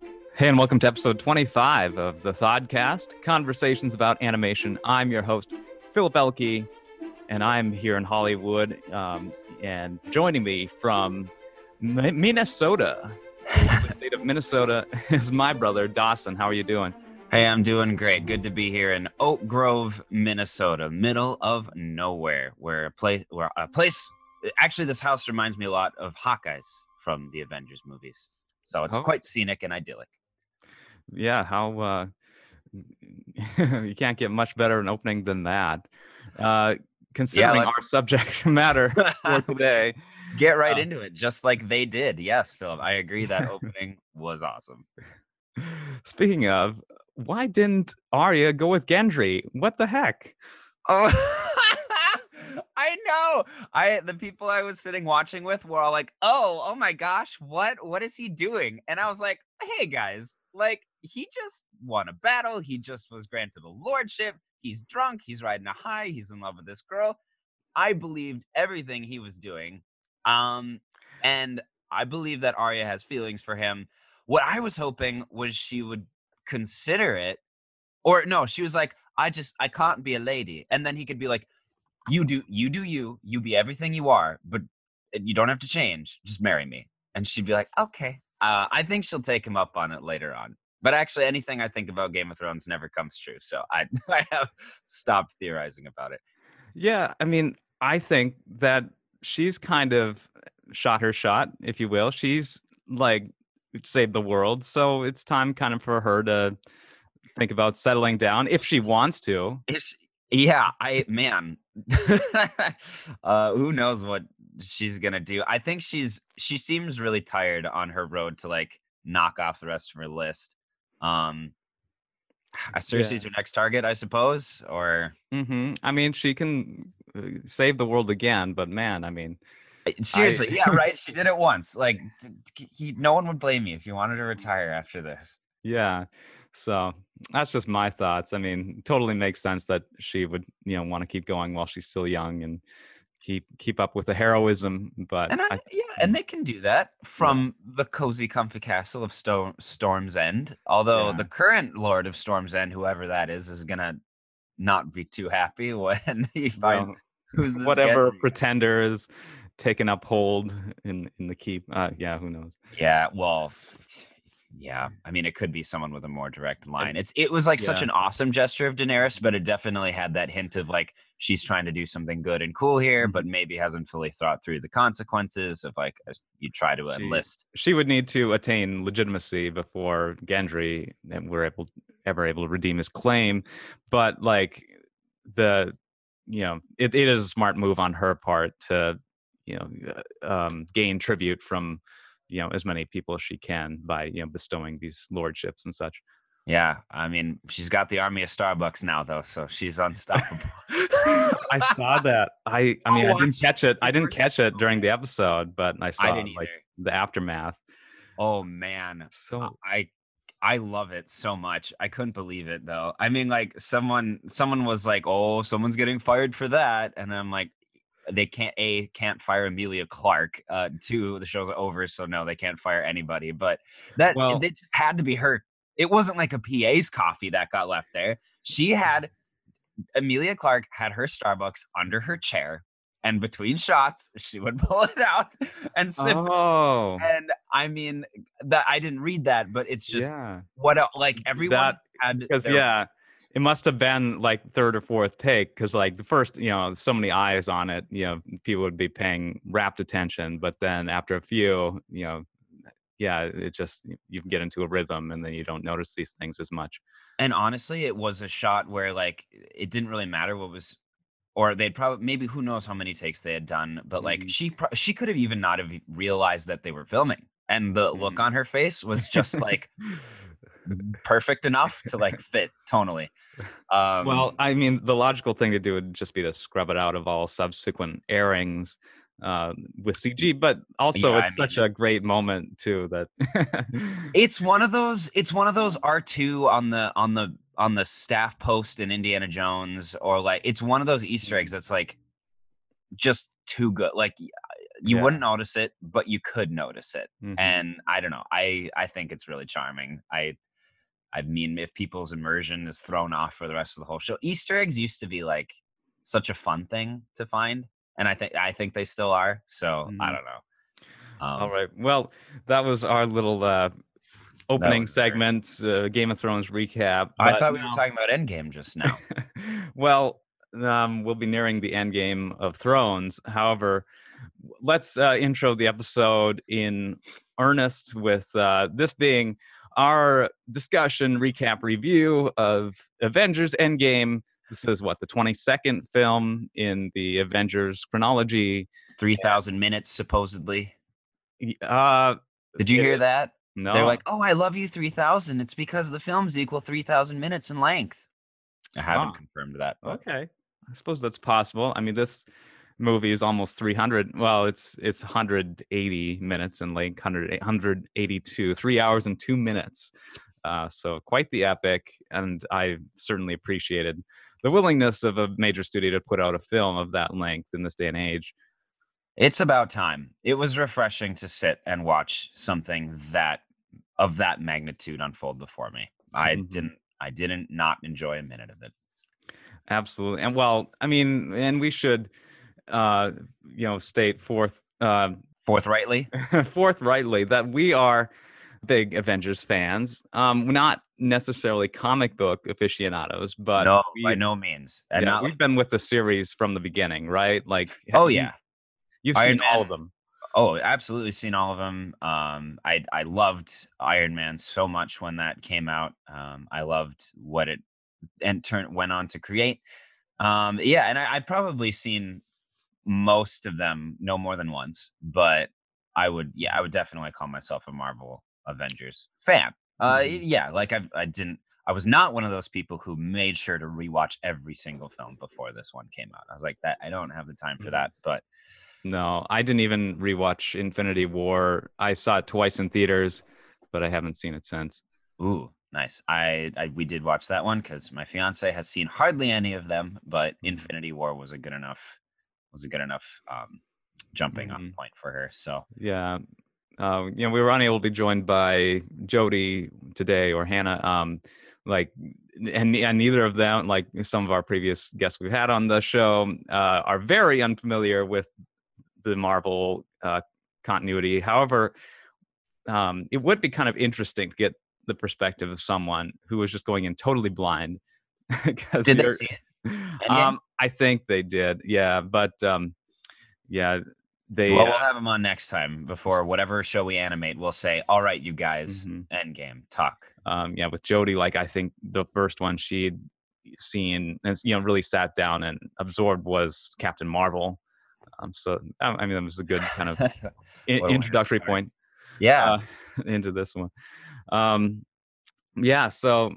Hey, and welcome to episode 25 of the Thodcast Conversations about Animation. I'm your host, Philip Elke, and I'm here in Hollywood. Um, and joining me from M- Minnesota, the state of Minnesota, is my brother, Dawson. How are you doing? Hey, I'm doing great. Good to be here in Oak Grove, Minnesota, middle of nowhere, where a place, where a place. Actually, this house reminds me a lot of Hawkeyes from the Avengers movies, so it's Oh. quite scenic and idyllic. Yeah, how uh, you can't get much better an opening than that. Uh, considering our subject matter for today, Get right Uh, into it, just like they did. Yes, Philip, I agree. That opening was awesome. Speaking of, why didn't Arya go with Gendry? What the heck? Oh, I know. I the people I was sitting watching with were all like, "Oh, oh my gosh, what what is he doing?" And I was like, "Hey guys, like he just won a battle. He just was granted a lordship. He's drunk. He's riding a high. He's in love with this girl." I believed everything he was doing. Um and I believe that Arya has feelings for him. What I was hoping was she would consider it or no, she was like, I just I can't be a lady. And then he could be like, You do you do you, you be everything you are, but you don't have to change. Just marry me. And she'd be like, Okay. Uh, I think she'll take him up on it later on. But actually anything I think about Game of Thrones never comes true. So I I have stopped theorizing about it. Yeah, I mean, I think that she's kind of shot her shot, if you will. She's like saved the world, so it's time kind of for her to think about settling down if she wants to. It's yeah, I man. uh who knows what she's gonna do. I think she's she seems really tired on her road to like knock off the rest of her list. Um Cersei's her next target, I suppose, or mm-hmm. I mean, she can uh, save the world again, but man, I mean, seriously, yeah, right. She did it once. Like, he, no one would blame me if you wanted to retire after this. Yeah. So that's just my thoughts. I mean, totally makes sense that she would, you know, want to keep going while she's still young and keep keep up with the heroism. But And I, I, yeah, and they can do that from the cozy, comfy castle of Sto- Storm's End. Although Yeah. the current Lord of Storm's End, whoever that is, is gonna not be too happy when he finds well, who's whatever pretender is taking up hold in in the keep. Uh, yeah, who knows? Yeah, well, yeah. I mean, it could be someone with a more direct line. It's it was like such an awesome gesture of Daenerys, but it definitely had that hint of like she's trying to do something good and cool here, Mm-hmm. but maybe hasn't fully thought through the consequences of like if you try to She- enlist. She would need to attain legitimacy before Gendry and we're able ever able to redeem his claim. But like the you know, it, it is a smart move on her part to, you know, uh, um, gain tribute from, you know, as many people as she can by, you know, bestowing these lordships and such. Yeah, I mean, she's got the army of Starbucks now, though, so she's unstoppable. I saw that. I I mean, I didn't catch it. I didn't catch it during the episode, but I saw I like either. the aftermath. Oh man, So I I love it so much. I couldn't believe it though. I mean, like someone someone was like, "Oh, someone's getting fired for that," and I'm like, they can't a can't fire Emilia Clarke. Uh, two, the show's over, so no, they can't fire anybody. But that Well- it just had to be her. It wasn't like a PA's coffee that got left there. She had Emilia Clarke had her Starbucks under her chair, and between shots, she would pull it out and sip. it. Oh, And I mean that I didn't read that, but it's just yeah. what like everyone That- had Because yeah, it must have been like third or fourth take. Because like the first, you know, so many eyes on it, you know, people would be paying rapt attention. But then after a few, you know, yeah, it just you can get into a rhythm, and then you don't notice these things as much. and honestly, it was a shot where like it didn't really matter what was, or they'd probably maybe who knows how many takes they had done, but like Mhm. she pro- she could have even not have realized that they were filming, and the look Mhm. on her face was just like perfect enough to like fit tonally. Um, well, I mean, the logical thing to do would just be to scrub it out of all subsequent airings uh, with CG. But also, Yeah, I it's such mean- a great moment too that it's one of those it's one of those r2 on the on the on the staff post in indiana jones or like it's one of those easter eggs that's like just too good like you Yeah. wouldn't notice it, but you could notice it. Mhm. And I don't know. I I think it's really charming. I I mean, if people's immersion is thrown off for the rest of the whole show, Easter eggs used to be like such a fun thing to find, and I think I think they still are. So I Mhm. don't know. Um, All right. Well, that was our little uh, opening segment, uh, Game of Thrones recap. I thought we were talking about Endgame just now. well, um, we'll be nearing the end game of Thrones. However, let's uh, intro the episode in earnest with uh, this being our discussion, recap, review of Avengers Endgame. This is what the 22nd film in the Avengers chronology. Three thousand minutes supposedly. Uh, Did you hear that? no, They're like, "Oh, I love you, three thousand. It's because the films equal three thousand minutes in length." I haven't Ah. confirmed that. But Okay, I suppose that's possible. I mean, this movie is almost 300. Well, it's it's 180 minutes in length, 100, 182, three hours and two minutes. Uh, so quite the epic, and I certainly appreciated the willingness of a major studio to put out a film of that length in this day and age. It's about time. It was refreshing to sit and watch something that of that magnitude unfold before me. I Mhm. didn't I didn't not enjoy a minute of it. Absolutely, and well, I mean, and we should, uh, you know, state forth. Uh, Forthrightly, forthrightly that we are big Avengers fans. Um, not necessarily comic book aficionados, but no, we, by no means. And yeah, we've like been this- with the series from the beginning, right? Like, Oh you- yeah. you've Iron seen all of them. Oh, absolutely seen all of them. Um, I I loved Iron Man so much when that came out. Um, I loved what it and turn went on to create. Um, yeah, and I, I'd probably seen most of them no more than once, but I would yeah, I would definitely call myself a Marvel Avengers fan. Uh, Mhm. yeah, like I I didn't. I was not one of those people who made sure to rewatch every single film before this one came out. I was like that. I don't have the time for Mhm. that. But No, I didn't even rewatch Infinity War. I saw it twice in theaters, but I haven't seen it since. Ooh, nice. I, I we did watch that one because my fiance has seen hardly any of them, but Infinity War was a good enough was a good enough um, jumping off Mhm. point for her. So Yeah. Uh, you know, we were unable to be joined by Jody today or Hannah. Um, like, and, and neither of them, like some of our previous guests we've had on the show, uh, are very unfamiliar with the Marvel uh, continuity. However, um, it would be kind of interesting to get the perspective of someone who was just going in totally blind. did they see it? Um, I think they did. Yeah, but um, yeah, they. Well, uh, we'll have them on next time before whatever show we animate. We'll say, "All right, you guys, Mhm. Endgame talk." um, yeah, with Jody, like I think the first one she'd seen and you know really sat down and absorbed was Captain Marvel. Um, so I mean that was a good kind of in- What a way to introductory point yeah, uh, into this one. Um, yeah, so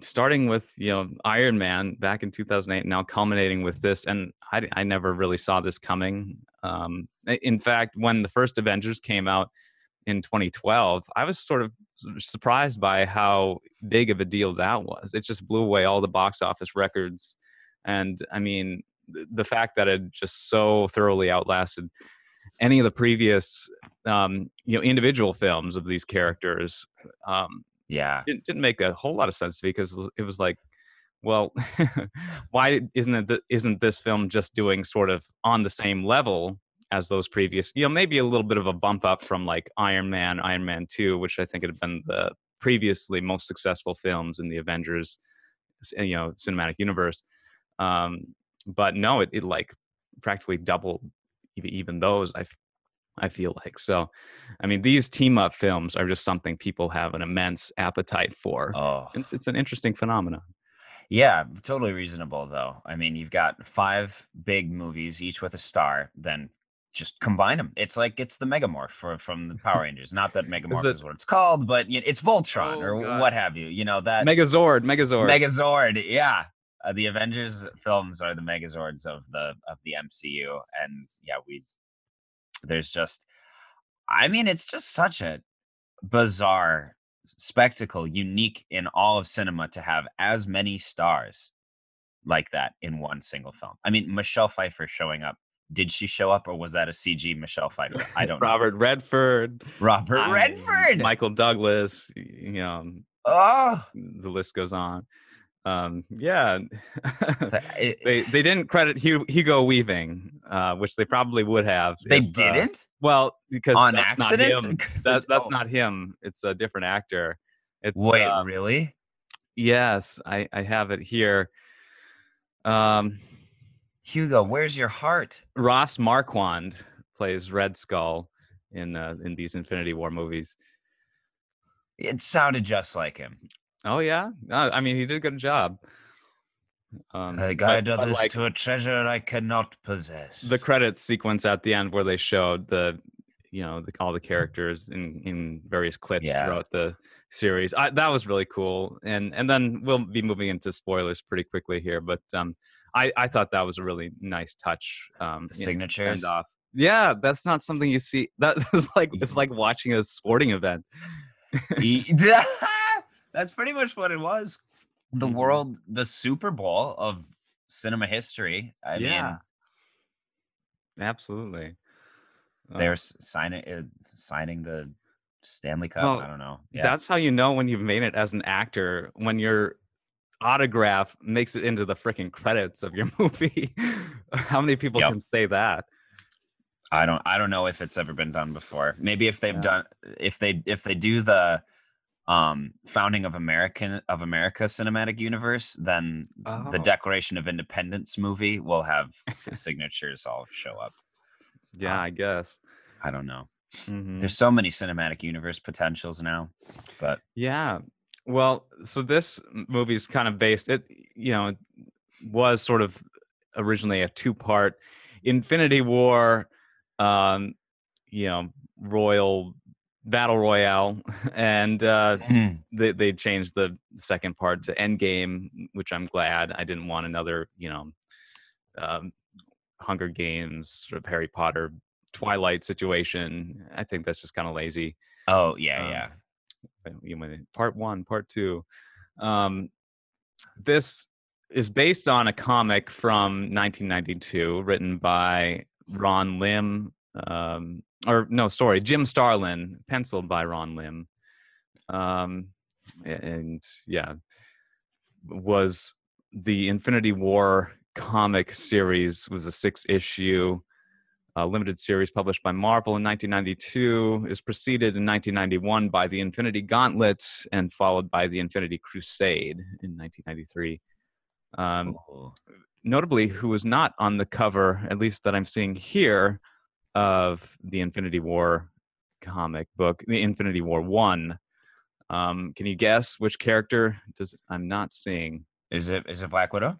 starting with you know Iron Man back in 2008, now culminating with this, and I, I never really saw this coming. Um, in fact, when the first Avengers came out in 2012, I was sort of surprised by how big of a deal that was. It just blew away all the box office records, and I mean the fact that it just so thoroughly outlasted any of the previous um, you know individual films of these characters um, yeah. didn't, didn't make a whole lot of sense because it was like well why isn't it th- isn't this film just doing sort of on the same level as those previous you know maybe a little bit of a bump up from like iron man iron man 2 which i think had been the previously most successful films in the avengers you know cinematic universe um but no it, it like practically doubled even, even those i I feel like so. I mean, these team up films are just something people have an immense appetite for. Oh, It's, it's an interesting phenomenon. Yeah, totally reasonable though. I mean, you've got five big movies, each with a star. Then just combine them. It's like it's the Megamorph for, from the Power Rangers. Not that Megamorph is, it- what it's called, but you know, it's Voltron Oh, or God. what have you. You know that Megazord, Megazord. Megazord. Yeah, uh, the Avengers films are the Megazords of the of the MCU, and yeah, we there's just, I mean, it's just such a bizarre spectacle, unique in all of cinema to have as many stars like that in one single film. I mean, Michelle Pfeiffer showing up did she show up or was that a CG Michelle Pfeiffer? I don't know. Robert know. Redford, Robert Redford. Michael Douglas. You um, know, oh, the list goes on. Um, yeah, So it- they they didn't credit Hugo Weaving, uh, which they probably would have. they if, uh, didn't well, because on that's accident. Not him. That, that's oh, not him. It's a different actor. It's Wait, uh, really? yes, I I have it here. Um, Hugo, where's your heart? Ross Marquand plays Red Skull in uh, in these Infinity War movies. It sounded just like him. Oh yeah, uh, I mean he did a good job. Um, but- guide but, others like, to a treasure I cannot possess. the credits sequence at the end where they showed the you know the, all the characters in in various clips Yeah. throughout the series. I, that was really cool. And and then we'll be moving into spoilers pretty quickly here but um i i thought that was a really nice touch um The you know, send off. Yeah that's not something you see. That was like it's like watching a sporting event That's pretty much what it was. The Mhm. world, the Super Bowl of cinema history. I Yeah. mean, absolutely Uh, they're s- signing uh, signing the Stanley Cup. Well, I don't know. Yeah. That's how you know when you've made it as an actor when your autograph makes it into the freaking credits of your movie. how many people Yep. can say that? I don't I don't know if it's ever been done before. Maybe if they've Yeah. done if they if they do the um founding of American of America cinematic universe, then the Oh. Declaration of Independence movie will have the signatures all show up. Yeah, I guess. I don't know. Mhm. There's so many cinematic universe potentials now. But Yeah. Well, so this movie is kind of based it you know it was sort of originally a two-part Infinity War um you know royal battle royale and uh they they changed the second part to Endgame, which I'm glad. I didn't want another, you know, um, Hunger Games, sort of Harry Potter, Twilight situation. I think that's just kind of lazy. oh yeah, Um, yeah. You know, part one, part two. Um, this is based on a comic from 1992, written by Ron Lim, um, or no, sorry, Jim Starlin, penciled by Ron Lim. Um, and yeah, was the Infinity War comic series was a six issue uh, limited series published by Marvel in 1992. Is preceded in 1991 by the Infinity Gauntlet and followed by the Infinity Crusade in 1993. Um, Oh. notably, who was not on the cover, at least that I'm seeing here, of the Infinity War comic book, the Infinity War One. Um, can you guess which character? Does I'm not seeing. Is it is it Black Widow?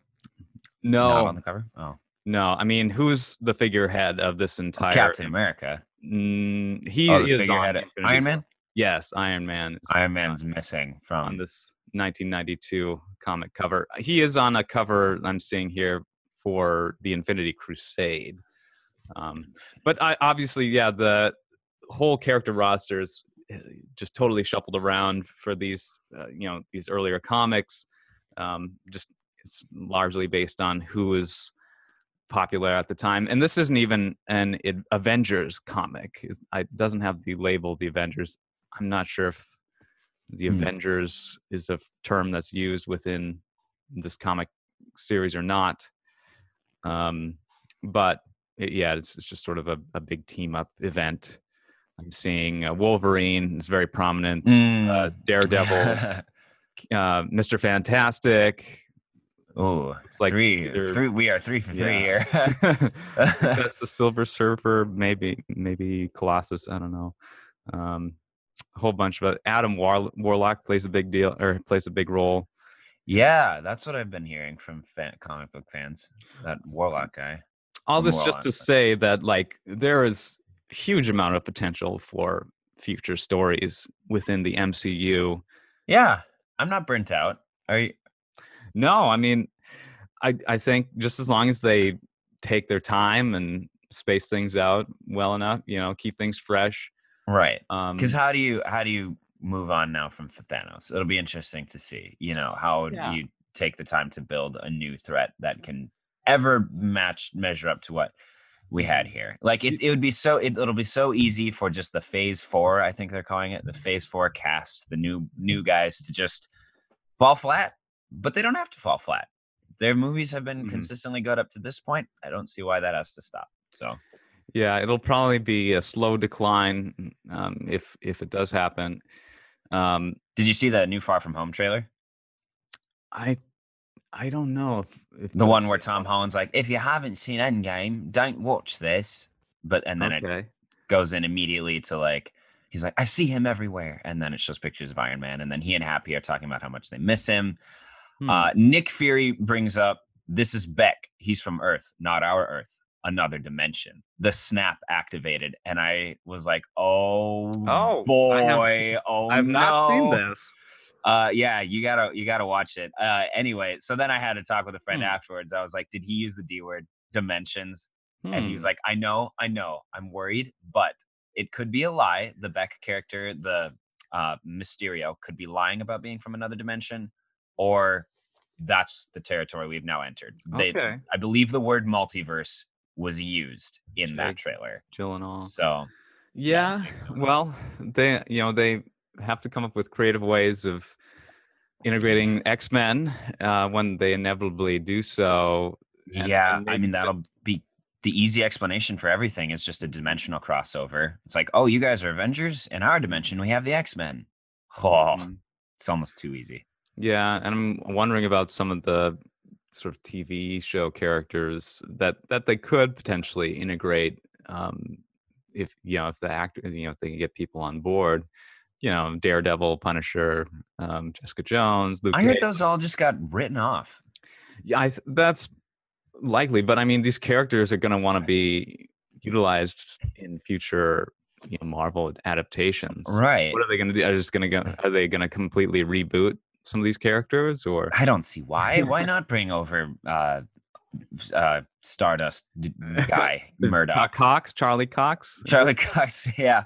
No, Not on the cover. Oh, no. I mean, who's the figurehead of this entire? Captain America. Mm, he Oh, is on Infinity Iron War. Man. Yes, Iron Man. Is Iron Man's missing on from. this 1992 comic cover. He is on a cover I'm seeing here for the Infinity Crusade. Um, but I obviously, yeah, the whole character roster is uh, just totally shuffled around for these, uh, you know, these earlier comics. Um, just it's largely based on who was popular at the time, and this isn't even an Avengers comic. It doesn't have the label the Avengers. I'm not sure if the Hmm. Avengers is a term that's used within this comic series or not. Um, but it, yeah, it's, it's just sort of a, a big team up event. I'm seeing uh, Wolverine is very prominent. Uh, Mm. Daredevil, uh, Mr. Fantastic. oh, It's like three, three. We are three for three here. That's the Silver Surfer, maybe maybe Colossus. I don't know. Um, a whole bunch of. Adam War- Warlock plays a big deal or plays a big role. yeah, that's what I've been hearing from fan, comic book fans. That Warlock guy. All this More just to say that like there is huge amount of potential for future stories within the MCU. Yeah, I'm not burnt out. Are you? No, I mean, I I think just as long as they take their time and space things out well enough, you know, keep things fresh. Right. Um, Because how do you how do you move on now from Thanos? It'll be interesting to see. You know how Yeah. you take the time to build a new threat that can ever match measure up to what we had here. Like it, it would be so it, it'll be so easy for just the phase four, I think they're calling it, the phase four cast, the new new guys to just fall flat. But they don't have to fall flat. Their movies have been Mhm. consistently good up to this point. I don't see why that has to stop. So Yeah, it'll probably be a slow decline um, if if it does happen. Um, did you see the new Far From Home trailer? I I don't know if, if The one where Tom Holland's like, if you haven't seen Endgame, don't watch this. But and then it goes in immediately to like he's like, I see him everywhere. And then it shows pictures of Iron Man. And then he and Happy are talking about how much they miss him. Hmm. Uh, Nick Fury brings up this is Beck. He's from Earth, not our Earth, another dimension. The snap activated. And I was like, oh, Oh, boy. I have- oh, I've not seen this. Uh, yeah, you gotta you gotta watch it. Uh, anyway, so then I had to talk with a friend Hmm. afterwards. I was like, did he use the D word dimensions? And he was Hmm. like, I know, I know, I'm worried, but it could be a lie. The Beck character, the uh, Mysterio, could be lying about being from another dimension, or that's the territory we've now entered. They, Okay. I believe the word multiverse was used in that Jake trailer. Gyllenhaal. So Yeah. Gyllenhaal. Well, they you know they have to come up with creative ways of integrating X Men uh, when they inevitably do so. And- yeah, and I mean that'll be the easy explanation for everything. Is just a dimensional crossover. It's like, oh, you guys are Avengers. In our dimension, we have the X Men. Oh, Mhm. it's almost too easy. Yeah, and I'm wondering about some of the sort of TV show characters that that they could potentially integrate um, if you know if the actors you know if they can get people on board. You know, Daredevil, Punisher, um, Jessica Jones, Luke. I heard Cage. those all just got written off. Yeah, I th- that's likely, but I mean, these characters are going to want to be utilized in future, you know, Marvel adaptations. Right. What are they going to do? Are just going to go? Are they going to completely reboot some of these characters, or I don't see why. Why not bring over uh, uh, Stardust d- guy Murdock, Cox, Charlie Cox, Charlie Cox? Yeah.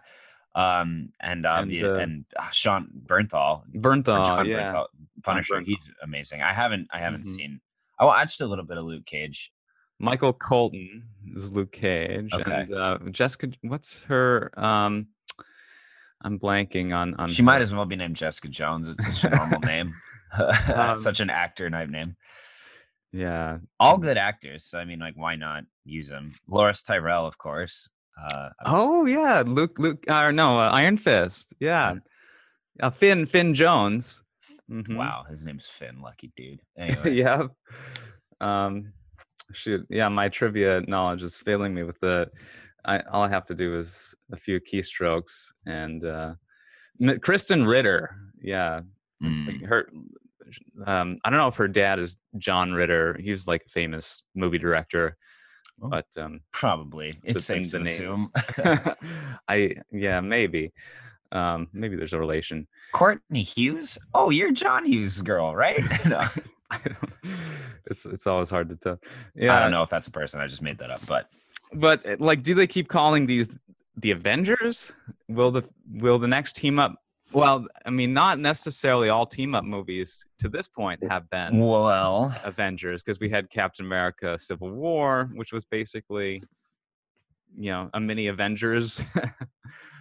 Um, and uh, And, uh, and uh, Sean Bernthal, Bernthal? John yeah, Bernthal, Punisher. Bernthal. He's amazing. I haven't I haven't Mhm. seen. I watched a little bit of Luke Cage. Michael Colton is Luke Cage, Okay. and uh, Jessica. What's her? Um, I'm blanking on on. She might as well be named Jessica Jones. It's such a normal name. Um, such an actor type name. Yeah, All good actors. So I mean, like, why not use them? Loras Tyrell, of course. Uh, Oh yeah, Luke Luke or no, uh, Iron Fist. Yeah. Uh, Finn Finn Jones. Mhm. Wow, his name's Finn. Lucky dude. Anyway, yeah. Um shoot, yeah, my trivia knowledge is failing me with the I all I have to do is a few keystrokes and uh Krysten Ritter. Yeah. like Mm. her um I don't know if her dad is John Ritter. He was like a famous movie director. Oh. But um probably it's safe to the assume. I yeah, maybe. Um, maybe there's a relation. Courtney Hughes. Oh, you're John Hughes' girl, right? No, it's it's always hard to tell. Yeah, I don't know if that's a person. I just made that up, but but uh, like, do they keep calling these the Avengers? Will the will the next team up? Well, I mean, not necessarily all team up movies to this point have been well, Avengers because we had Captain America: Civil War, which was basically, you know, a mini Avengers.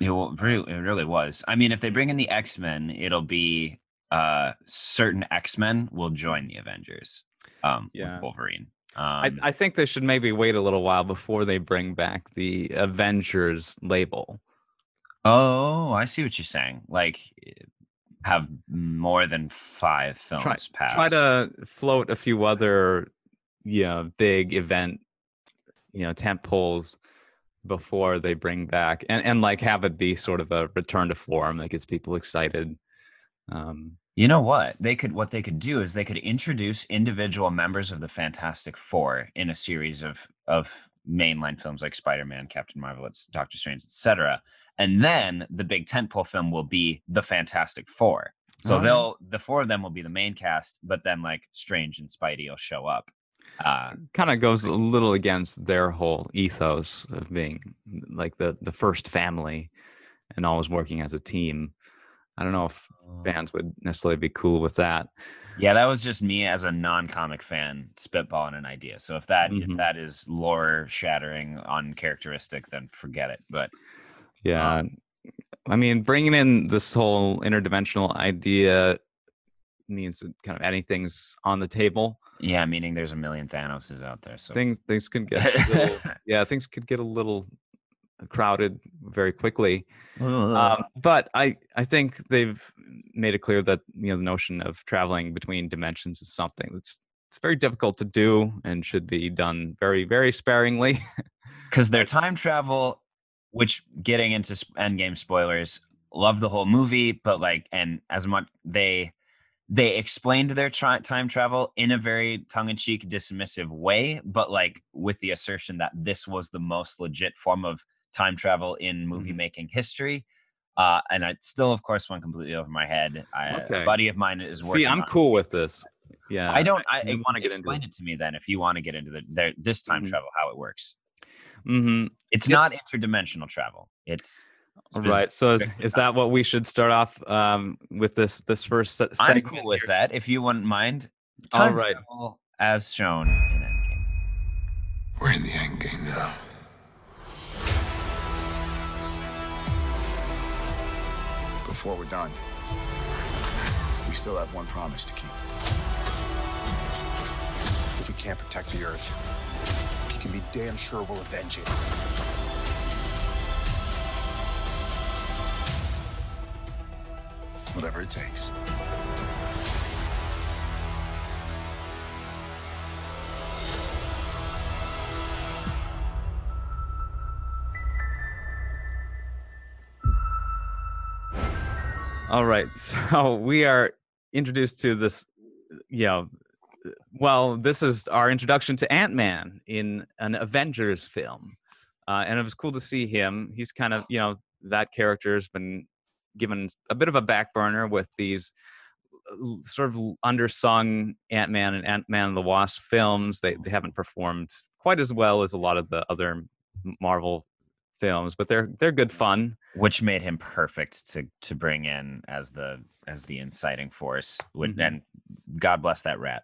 it, really, it really was. I mean, if they bring in the X Men, it'll be uh certain X Men will join the Avengers. Um, Yeah. Wolverine. I, Um, I think they should maybe wait a little while before they bring back the Avengers label. Oh, I see what you're saying. Like, eh, have more than five films pass. Try to float a few other, you know, big event, you know, tent poles before they bring back and, and like have it be sort of a return to form that gets people excited. Um, You know what? They could what they could do is they could introduce individual members of the Fantastic Four in a series of of mainline films like Spider-Man, Captain Marvel, it's Doctor Strange, etc. And then the big tentpole film will be the Fantastic Four. So Oh. they'll the four of them will be the main cast, but then like Strange and Spidey will show up. Uh, kind of goes a little against their whole ethos of being like the the first family and always working as a team. I don't know if fans would necessarily be cool with that. Yeah, that was just me as a non-comic fan spitballing an idea. So if that Mhm. if that is lore shattering uncharacteristic, then forget it. But Yeah. I mean, bringing in this whole interdimensional idea means that kind of adding things on the table. yeah, meaning there's a million Thanoses out there. So Things things could get a little, yeah, things could get a little crowded very quickly. Um, but I I think they've made it clear that you know the notion of traveling between dimensions is something that's it's very difficult to do and should be done very very sparingly. because their time travel, which getting into endgame spoilers, love the whole movie, but like, and as much they they explained their tri- time travel in a very tongue-in-cheek dismissive way but like with the assertion that this was the most legit form of time travel in movie Mhm. making history uh and it still of course went completely over my head I, Okay. a buddy of mine is working See, I'm cool with this. Yeah, i don't i, I want to explain it. it to me then if you want to get into the there this time Mhm. travel how it works hmm it's It's- not interdimensional travel it's All right. So is, is that what we should start off um, with this this first se- I'm segment? cool with here? that. If you wouldn't mind, All time right. travel as shown in Endgame. We're in the end game now. Before we're done, we still have one promise to keep. If we can't protect the Earth, you can be damn sure we'll avenge it. Whatever it takes. All right. So we are introduced to this, you know, well, this is our introduction to Ant Man in an Avengers film. Uh, and it was cool to see him. He's kind of, you know, that character has been given a bit of a back burner with these sort of undersung Ant Man and Ant Man and the Wasp films. They, they haven't performed quite as well as a lot of the other Marvel films, but they're they're good fun. Which made him perfect to to bring in as the as the inciting force. Mhm. and God bless that rat.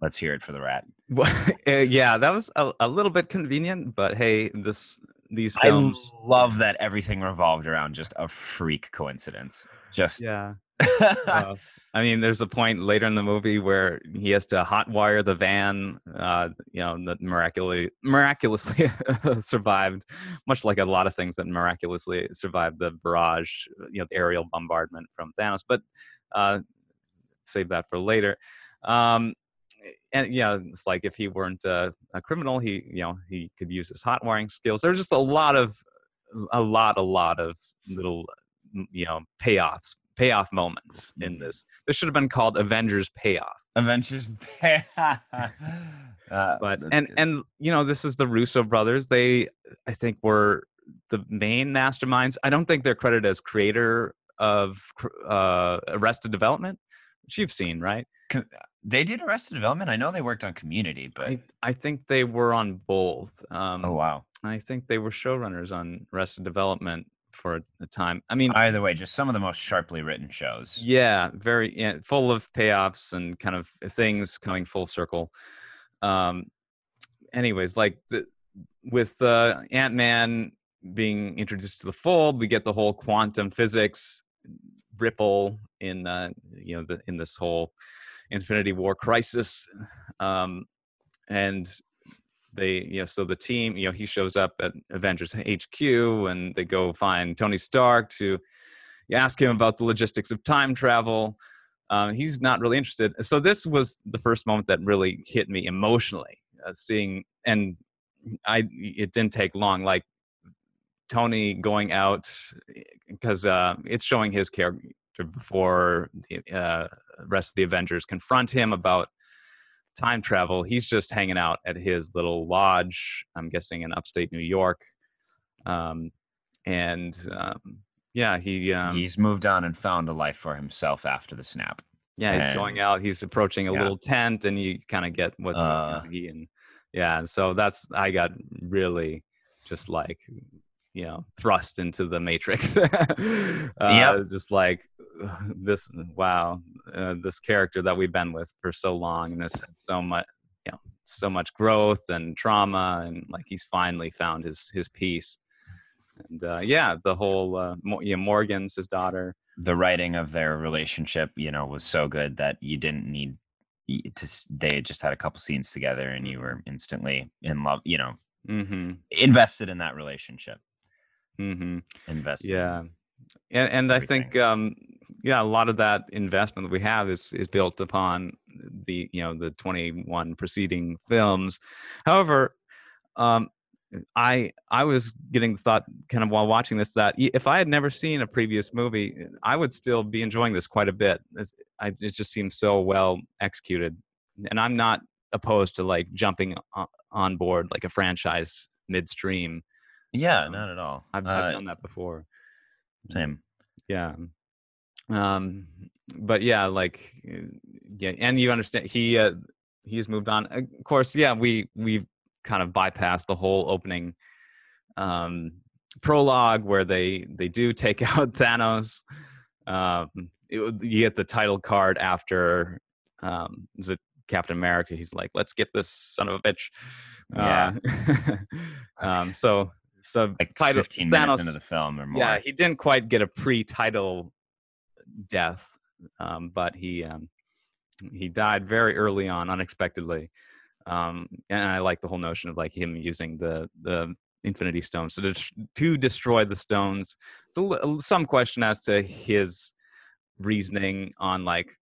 Let's hear it for the rat. Uh, yeah, that was a, a little bit convenient, but hey, this these films. I love that everything revolved around just a freak coincidence. Just yeah. uh, I mean, there's a point later in the movie where he has to hotwire the van, uh, you know, that miraculously miraculously survived, much like a lot of things that miraculously survived the barrage, you know, the aerial bombardment from Thanos. But uh, save that for later. Um, and yeah, it's like if he weren't uh, a criminal, he you know he could use his hot wiring skills. There's just a lot of a lot, a lot of little you know payoffs, payoff moments in this. This should have been called Avengers Payoff. Avengers. uh, But and good. and you know this is the Russo brothers. They I think were the main masterminds. I don't think they're credited as creator of uh, Arrested Development, which you've seen, right? They did Arrested Development. I know they worked on Community, but I, I think they were on both. Um, oh wow. I think they were showrunners on Arrested Development for a, a time. I mean, Either way, just some of the most sharply written shows. yeah, very yeah, full of payoffs and kind of things coming full circle. Um, anyways, like the, with uh, Ant Man being introduced to the fold, we get the whole quantum physics ripple in uh, you know the, in this whole Infinity War crisis, um, and they you know so the team you know he shows up at Avengers HQ and they go find Tony Stark to ask him about the logistics of time travel. Um, he's not really interested. So this was the first moment that really hit me emotionally, uh, seeing and I it didn't take long. Like Tony going out because uh, it's showing his character before the uh, rest of the Avengers confront him about time travel. He's just hanging out at his little lodge. I'm guessing in upstate New York, um, and um, yeah, he um, He's moved on and found a life for himself after the snap. yeah he's and- going out. He's approaching a Yeah. little tent, and you kind of get what's Uh. He and yeah, and so that's I got really just like you know thrust into the matrix uh, just like this wow uh, this character that we've been with for so long and this so much you know so much growth and trauma and like he's finally found his his peace and uh, yeah the whole uh, Mo- yeah, morgan's his daughter the writing of their relationship, you know, was so good that you didn't need to. They just had a couple scenes together, and you were instantly in love. You know, mm-hmm invested in that relationship. mm-hmm Invested. yeah and, and i think um yeah a lot of that investment that we have is is built upon the you know the 21 preceding films. However um i i was getting the thought kind of while watching this that if i had never seen a previous movie i would still be enjoying this quite a bit. It's- I, it just seems so well executed. And i'm not opposed to like jumping on, on board like a franchise midstream. Yeah, Um, not at all. i've, I've Uh, done that before. same. yeah um but yeah like uh, yeah and you understand he uh he's moved on of course yeah we we've kind of bypassed the whole opening um prologue where they they do take out thanos um it, you get the title card after um is it captain america he's like let's get this son of a bitch Yeah. uh, um so so Like title- 15 minutes Thanos- into the film or more. yeah, he didn't quite get a pre-title death, um, but he um, he died very early on, unexpectedly. Um, and I like the whole notion of like him using the the Infinity Stones to to destroy the stones. So some question as to his reasoning on like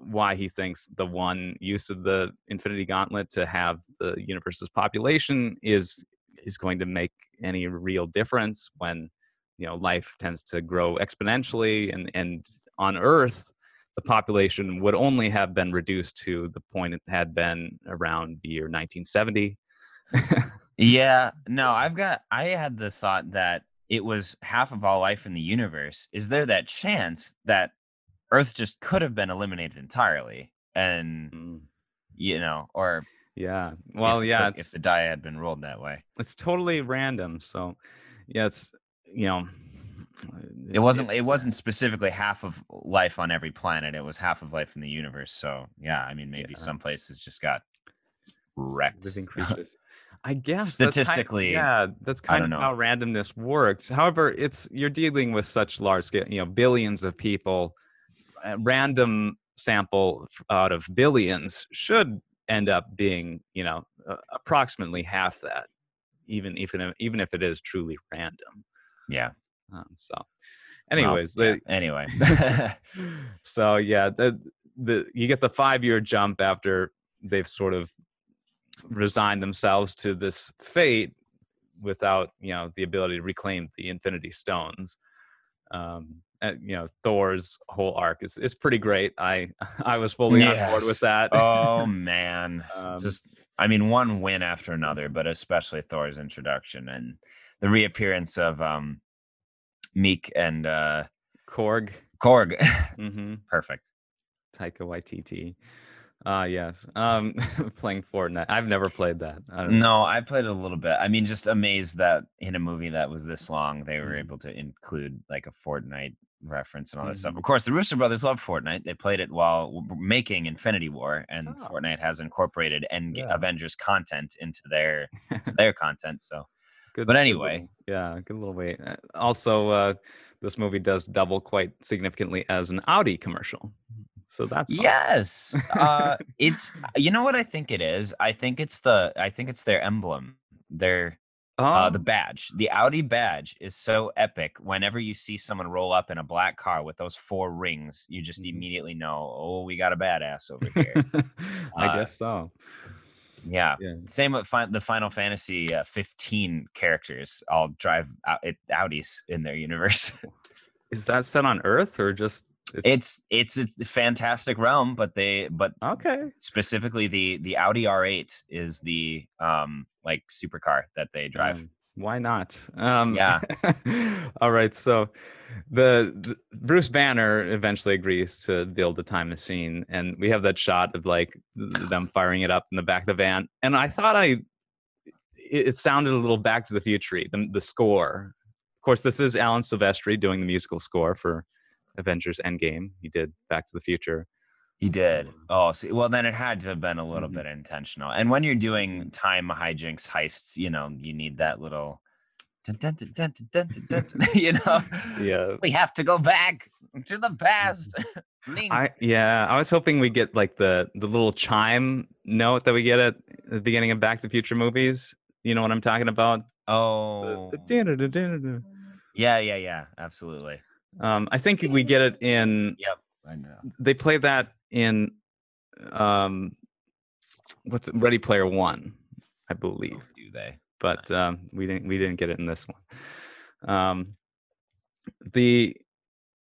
why he thinks the one use of the Infinity Gauntlet to have the universe's population is is going to make any real difference when you know life tends to grow exponentially and and on earth the population would only have been reduced to the point it had been around the year 1970 Yeah, no, I've got I had the thought that it was half of all life in the universe. Is there that chance that Earth just could have been eliminated entirely? And Mm, you know, or yeah well if, yeah if the die had been rolled that way. it's totally random so yeah it's you know It wasn't it wasn't specifically half of life on every planet. It was half of life in the universe. So yeah, I mean maybe Yeah. some places just got wrecked. living creatures. I guess that's kind- Statistically, yeah, that's kind of know. how randomness works. However, it's you're dealing with such large scale, you know, billions of people. A random sample out of billions should end up being, you know, uh, approximately half that, even even even if it is truly random. Yeah. Um, so, well, anyways, yeah, the, anyway. so yeah, the the you get the five year jump after they've sort of resigned themselves to this fate without you know the ability to reclaim the Infinity Stones. Um, and, you know Thor's whole arc is is pretty great. I I was fully on board with that. oh man, Um, just I mean, one win after another, but especially Thor's introduction and the reappearance of um Miek and uh Korg, Korg. mm-hmm. Perfect. Taika Waititi. Ah, yes. Um, playing Fortnite. I've never played that. I don't No, I played a little bit. I mean, just amazed that in a movie that was this long, they were Mhm. able to include like a Fortnite reference and all that stuff. Mhm. Of course, the Russo brothers love Fortnite. They played it while making Infinity War, and Oh. Fortnite has incorporated End Yeah. Avengers content into their to their content. So Good, But anyway. little- yeah, good little way. Uh, Also, uh, this movie does double quite significantly as an Audi commercial, so that's fun. yes, uh, it's you know what I think it is. I think it's the I think it's their emblem. Their uh, the Oh, badge, the Audi badge, is so epic. Whenever you see someone roll up in a black car with those four rings, you just Mhm. immediately know, oh, we got a badass over here. I uh, guess so. Yeah. Yeah. Same with fin- the Final Fantasy uh, 15 characters all drive out- it, Audis in their universe. Is that set on Earth or just? it's it's it's a fantastic realm, but they but okay. specifically the the Audi R8 is the um like supercar that they drive. Um, why not? Um, Yeah. all right. So, the, the Bruce Banner eventually agrees to build the time machine, and we have that shot of like them firing it up in the back of the van. And I thought I, it, it sounded a little Back to the Future. The the score, of course, this is Alan Silvestri doing the musical score for Avengers Endgame. He did Back to the Future. He did. Oh, see, well, then it had to have been a little mm-hmm. bit intentional. And when you're doing time hijinks heists, you know, you need that little, dun, dun, dun, you know, yeah, we have to go back to the past. I, yeah, I was hoping we get like the the little chime note that we get at the beginning of Back to the Future movies. You know what I'm talking about? Oh, yeah, yeah, yeah, absolutely. Um, I think we get it in. Yep, I know. They play that in, um, what's it, Ready Player One, I believe. Do they? but um, we didn't we didn't get it in this one. Um, the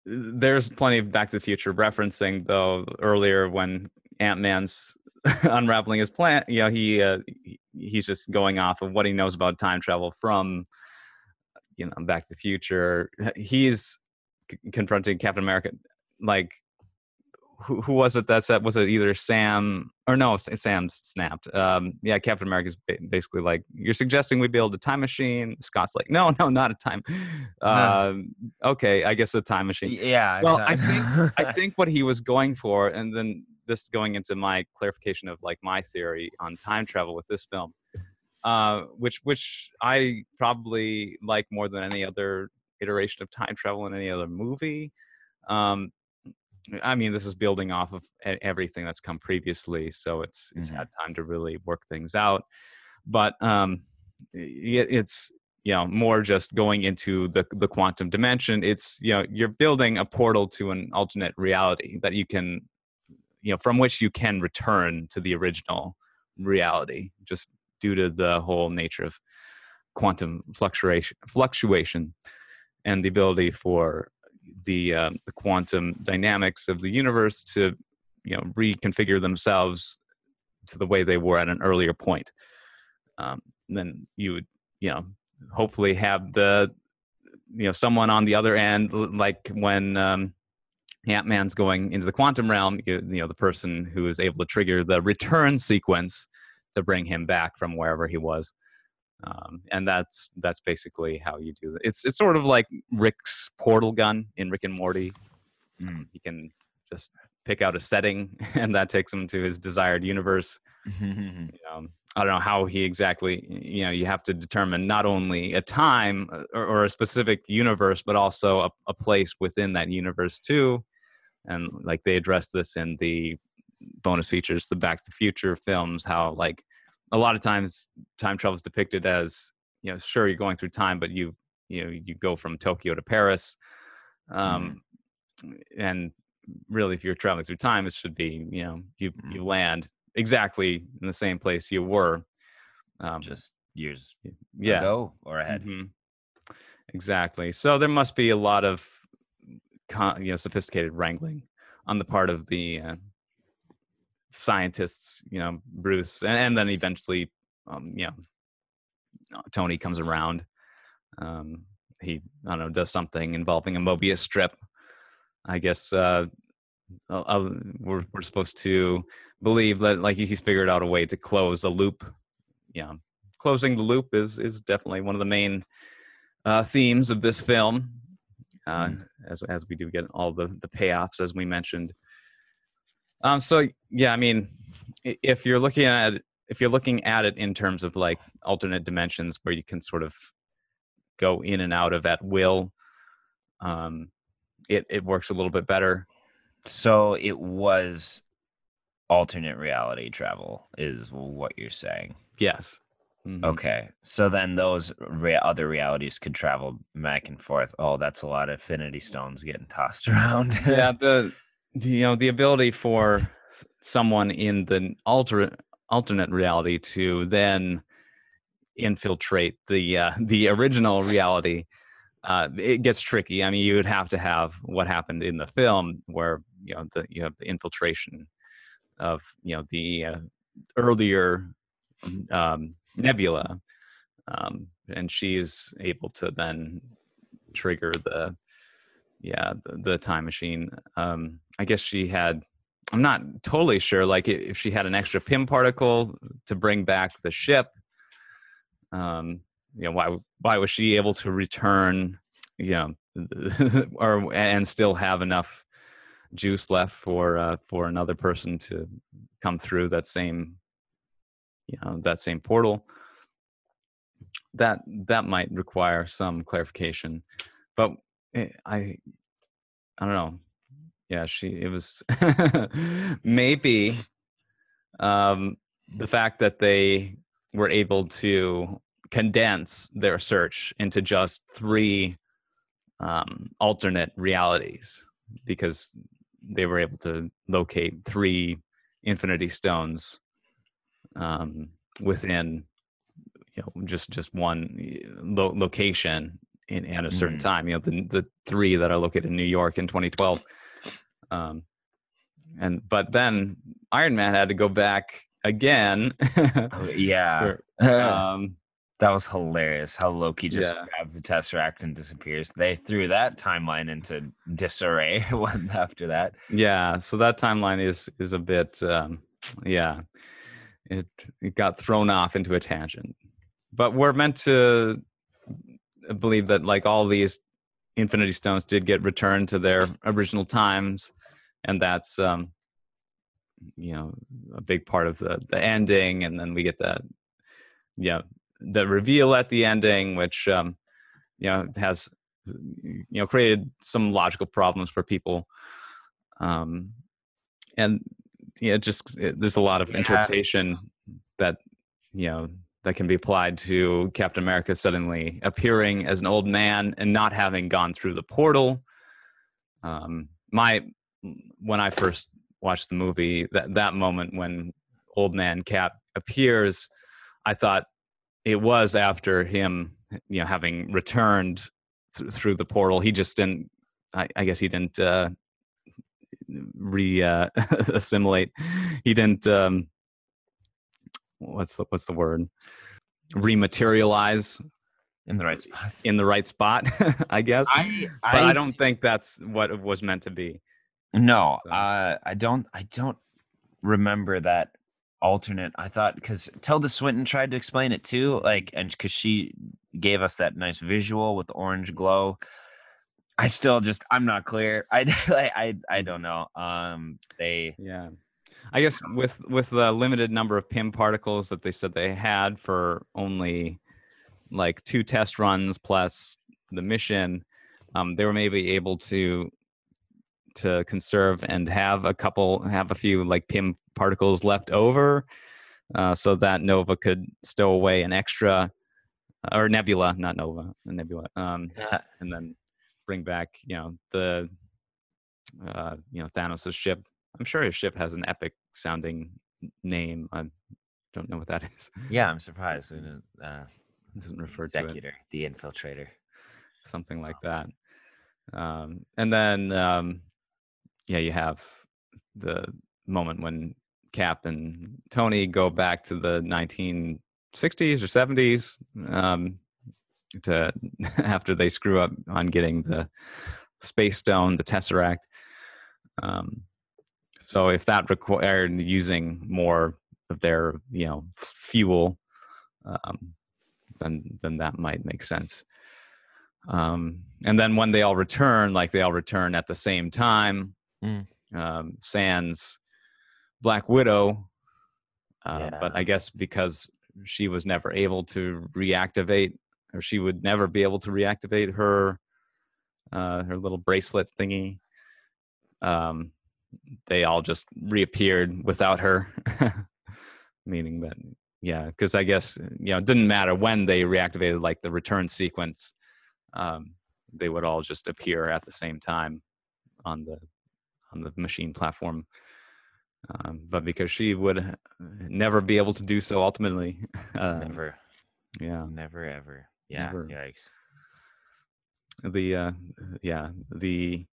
there's plenty of Back to the Future referencing though earlier when Ant Man's unraveling his plan. You know he uh, he- he's just going off of what he knows about time travel from you know Back to the Future. He's c- confronting Captain America like. Who, who was it that said was it either Sam or no Sam snapped um yeah Captain America's ba- basically like you're suggesting we build a time machine Scott's like no no not a time um okay I guess a time machine Yeah. Well, I exact- I think what he was going for, and then this going into my clarification of like my theory on time travel with this film, uh, which which I probably like more than any other iteration of time travel in any other movie. Um, I mean, this is building off of everything that's come previously, so it's it's Mhm. had time to really work things out. But um, i- it's you know more just going into the the quantum dimension it's you know you're building a portal to an alternate reality that you can you know from which you can return to the original reality just due to the whole nature of quantum fluctuation fluctuation and the ability for the um, the quantum dynamics of the universe to you know reconfigure themselves to the way they were at an earlier point. Um, then you would you know hopefully have the you know someone on the other end like when um ant-man's going into the quantum realm you, you know the person who is able to trigger the return sequence to bring him back from wherever he was um, and that's that's basically how you do it it's it's sort of like rick's portal gun in rick and morty Mm. he can just pick out a setting and that takes him to his desired universe you know, I don't know how he exactly, you know, you have to determine not only a time uh, or, or a specific universe, but also a, a place within that universe too. And like they address this in the bonus features, the Back to the Future films, how like a lot of times time travel is depicted as, you know, sure you're going through time, but you, you know, you go from Tokyo to Paris. Um, And really, if you're traveling through time, it should be, you know, you, you land exactly in the same place you were. Um, Just years yeah, ago or ahead. mhm. exactly. So there must be a lot of, con- you know, sophisticated wrangling on the part of the uh, scientists. You know, Bruce, and, and then eventually, um, you know, uh, Tony comes around. Um, he, I don't know, does something involving a Mobius strip. I guess uh, uh, uh, we're we're supposed to believe that like he's figured out a way to close a loop. Yeah, closing the loop is is definitely one of the main uh, themes of this film. Uh, As as we do get all the the payoffs as we mentioned. Um. So yeah, I mean, if you're looking at it, if you're looking at it in terms of like alternate dimensions where you can sort of go in and out of at will, um, it it works a little bit better. So it was alternate reality travel, is what you're saying. Yes. Mhm. Okay. So then those rea- other realities could travel back and forth. Oh, that's a lot of infinity stones getting tossed around. yeah the you know the ability for someone in the alternate alternate reality to then infiltrate the uh, the original reality uh, it gets tricky. I mean you would have to have what happened in the film where you know the, you have the infiltration of you know the uh, earlier um, nebula um, and she's able to then trigger the yeah the, the time machine um i guess she had i'm not totally sure like if she had an extra Pym particle to bring back the ship um you know why why was she able to return you know, or and still have enough juice left for uh, for another person to come through that same, you know, that same portal. That that might require some clarification, but eh, I I don't know. Yeah, she it was maybe um the fact that they were able to condense their search into just three um, alternate realities because they were able to locate three infinity stones um, within you know just just one eh, lo- location in at a certain Mhm. time you know the the three that are located in New York in 2012 um and but then Iron Man had to go back again Oh, yeah. um that was hilarious how Loki just Yeah. grabs the Tesseract and disappears. They threw that timeline into disarray one after that. yeah so that timeline is is a bit um yeah it it got thrown off into a tangent but we're meant to believe that like all these infinity stones did get returned to their original times and that's um you know a big part of the the ending and then we get that yeah the reveal at the ending which um you know has you know created some logical problems for people um and yeah just it, there's a lot of Yeah. interpretation that you know that can be applied to captain america suddenly appearing as an old man and not having gone through the portal. Um my when i first watched the movie that that moment when old man cap appears i thought it was after him you know having returned th- through the portal. He just didn't i, I guess he didn't uh re uh, assimilate. He didn't um what's the what's the word rematerialize In the right spot. in the right spot i guess I but I, don't think that's what it was meant to be No, So- uh, I don't. I don't remember that alternate. I thought because Tilda Swinton tried to explain it too, like, and because she gave us that nice visual with the orange glow. I still just I'm not clear. I I I, I don't know. Um, they Yeah. I guess with with the limited number of Pym particles that they said they had for only like two test runs plus the mission, um, they were maybe able to to conserve and have a couple have a few like Pym particles left over, uh, so that Nova could stow away an extra or Nebula, not Nova, a Nebula, um, and then bring back you know the uh you know thanos' ship i'm sure his ship has an epic sounding name i don't know what that is yeah, I'm surprised. Uh, it doesn't refer to it Executor, the infiltrator. something like that um and then um yeah you have the moment when cap and tony go back to the 1960s or 70s um to after they screw up on getting the space stone the tesseract um so if that required using more of their you know fuel um then then that might make sense um and then when they all return like they all return at the same time Mm. um sans black widow uh, but i guess because she was never able to reactivate or she would never be able to reactivate her uh her little bracelet thingy um they all just reappeared without her meaning that yeah because i guess you know it didn't matter when they reactivated like the return sequence um they would all just appear at the same time on the on the machine platform um, but because she would never be able to do so ultimately uh, never, yeah never, ever. Yeah, Never. yikes. the uh yeah the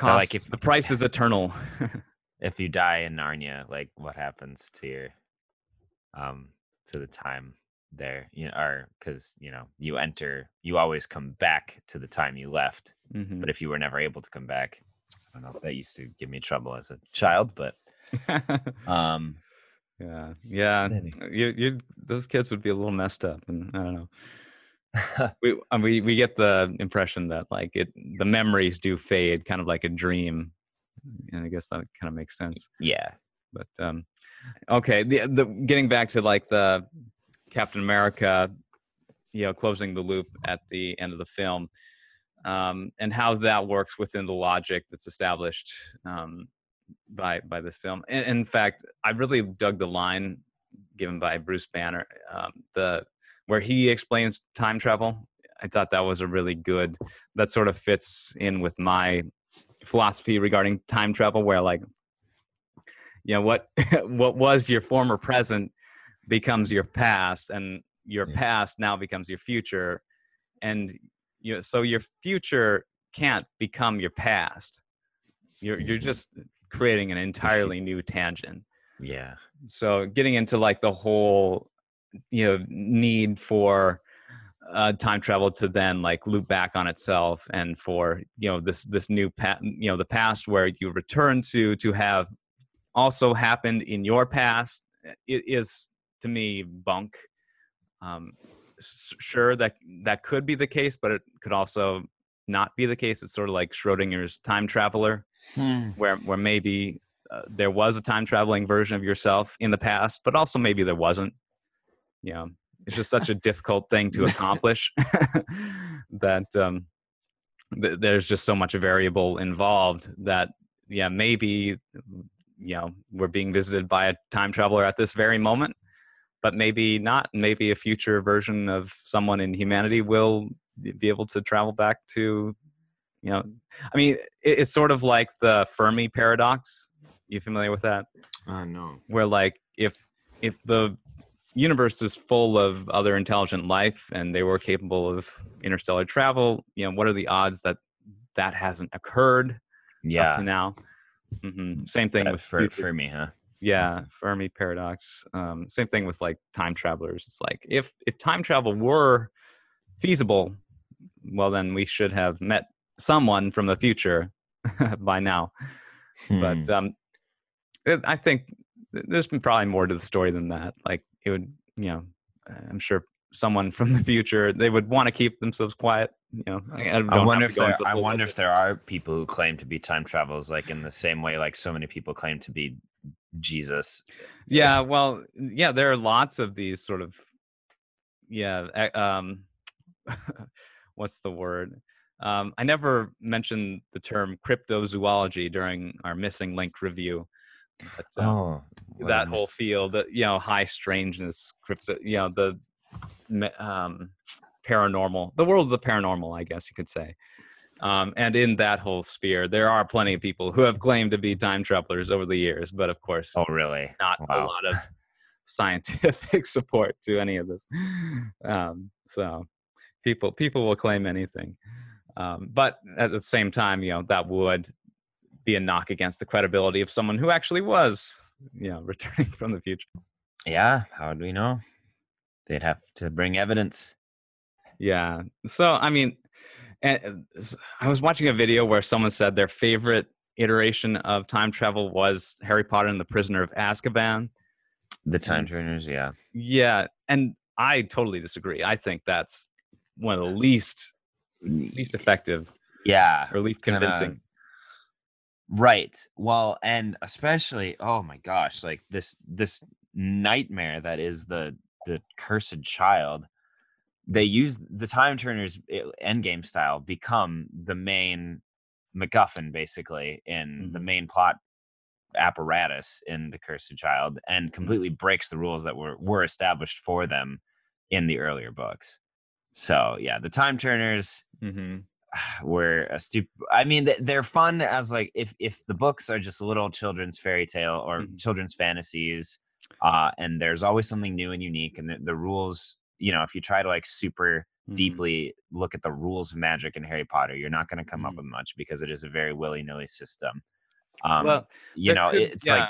Like, if- the price is eternal if you die in Narnia, like what happens to your um to the time there, you know, or because you know you enter, you always come back to the time you left. Mhm. But if you were never able to come back, I don't know. That used to give me trouble as a child, but um, yeah yeah you you those kids would be a little messed up and i don't know we we we get the impression that like it the memories do fade, kind of like a dream, and I guess that kind of makes sense. yeah. But um, okay, the the getting back to like the Captain America, you know, closing the loop at the end of the film, um, and how that works within the logic that's established um, by by this film. In, in fact, I really dug the line given by Bruce Banner, um, the where he explains time travel. I thought that was a really good. That sort of fits in with my philosophy regarding time travel, where like, you know, what what was your former present becomes your past, and your Yeah. past now becomes your future, and you know, so your future can't become your past. You're you're mm-hmm. just creating an entirely new tangent Yeah. so getting into like the whole you know need for uh, time travel to then like loop back on itself and for you know this this new pat you know the past where you return to to have also happened in your past it is to me bunk um sure that that could be the case but it could also not be the case it's sort of like schrodinger's time traveler Hmm. where where maybe uh, there was a time traveling version of yourself in the past, but also maybe there wasn't. You know, it's just such a difficult thing to accomplish that um, th- there's just so much variable involved that yeah maybe you know we're being visited by a time traveler at this very moment but maybe not. Maybe a future version of someone in humanity will be able to travel back to you know i mean it, it's sort of like the fermi paradox. You familiar with that? Oh no. where like if if the universe is full of other intelligent life and they were capable of interstellar travel. You know what are the odds that that hasn't occurred up to now? Hmm same thing That with for me, huh? yeah fermi paradox. Um, same thing with like time travelers. It's like if if time travel were feasible well then we should have met someone from the future by now. But Hmm. um it, i think th- there's been probably more to the story than that. Like it would you know i'm sure someone from the future they would want to keep themselves quiet you know i, I I wonder if there. the I wonder if there are people who claim to be time travelers, like in the same way, like so many people claim to be Jesus. yeah well yeah there are lots of these sort of yeah um what's the word um i never mentioned the term cryptozoology during our missing link review but um, Oh, that whole field uh, you know high strangeness crypto you know the um paranormal the world of the paranormal i guess you could say um, and in that whole sphere there are plenty of people who have claimed to be time travelers over the years but of course Oh, really? not a lot of scientific support to any of this. Um, so people people will claim anything, um, but at the same time, you know that would be a knock against the credibility of someone who actually was, you know, returning from the future. Yeah. How do we know? They'd have to bring evidence. Yeah. So I mean, I was watching a video where someone said their favorite iteration of time travel was Harry Potter and the Prisoner of Azkaban. The time turners. Yeah. Yeah, and I totally disagree. I think that's one of the least least effective Yeah. or least Kinda- convincing. Right. Well, and especially, oh my gosh, like this this nightmare that is the the cursed child. They use the time turners i- endgame style become the main MacGuffin basically in the Mhm. main plot apparatus in the cursed child Mm-hmm. and completely breaks the rules that were were established for them in the earlier books. So yeah, the time turners hmm were a stupid i mean they're fun as like if if the books are just a little children's fairy tale or Mhm. children's fantasies uh and there's always something new and unique and the, the rules you know if you try to like super Mm-hmm. deeply look at the rules of magic in harry potter you're not going to come up Mhm. with much because it is a very willy-nilly system um well, you know could- it- it's like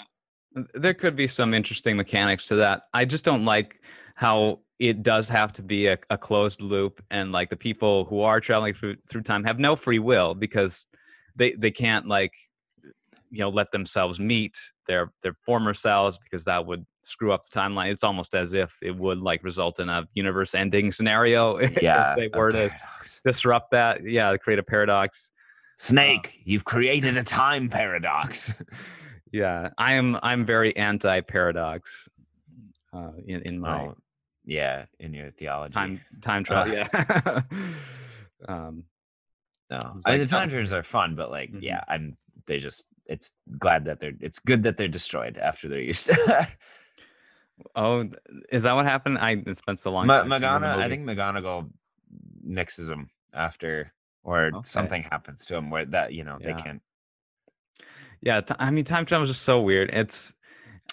there could be some interesting mechanics to that. I just don't like how it does have to be a, a closed loop, and like the people who are traveling through through time have no free will because they they can't like you know let themselves meet their their former selves because that would screw up the timeline. It's almost as if it would like result in a universe ending scenario Yeah, if they were to disrupt that. Yeah, create a paradox. Snake, you've created a time paradox. Yeah, I am. I'm very anti-paradox uh, in in my Oh, yeah, in your theology. time time travel. yeah. um, No, It's I mean, the time turns are fun, but like, Mhm. yeah, I'm. They just. It's glad that they're. It's good that they're destroyed after they're used. oh, is that what happened? I it's been so long. Ma- since I've seen McGonagall, I think McGonagall nixes him after, or Okay. something happens to him where that you know Yeah. they can't. Yeah, t- I mean, time travel is just so weird. It's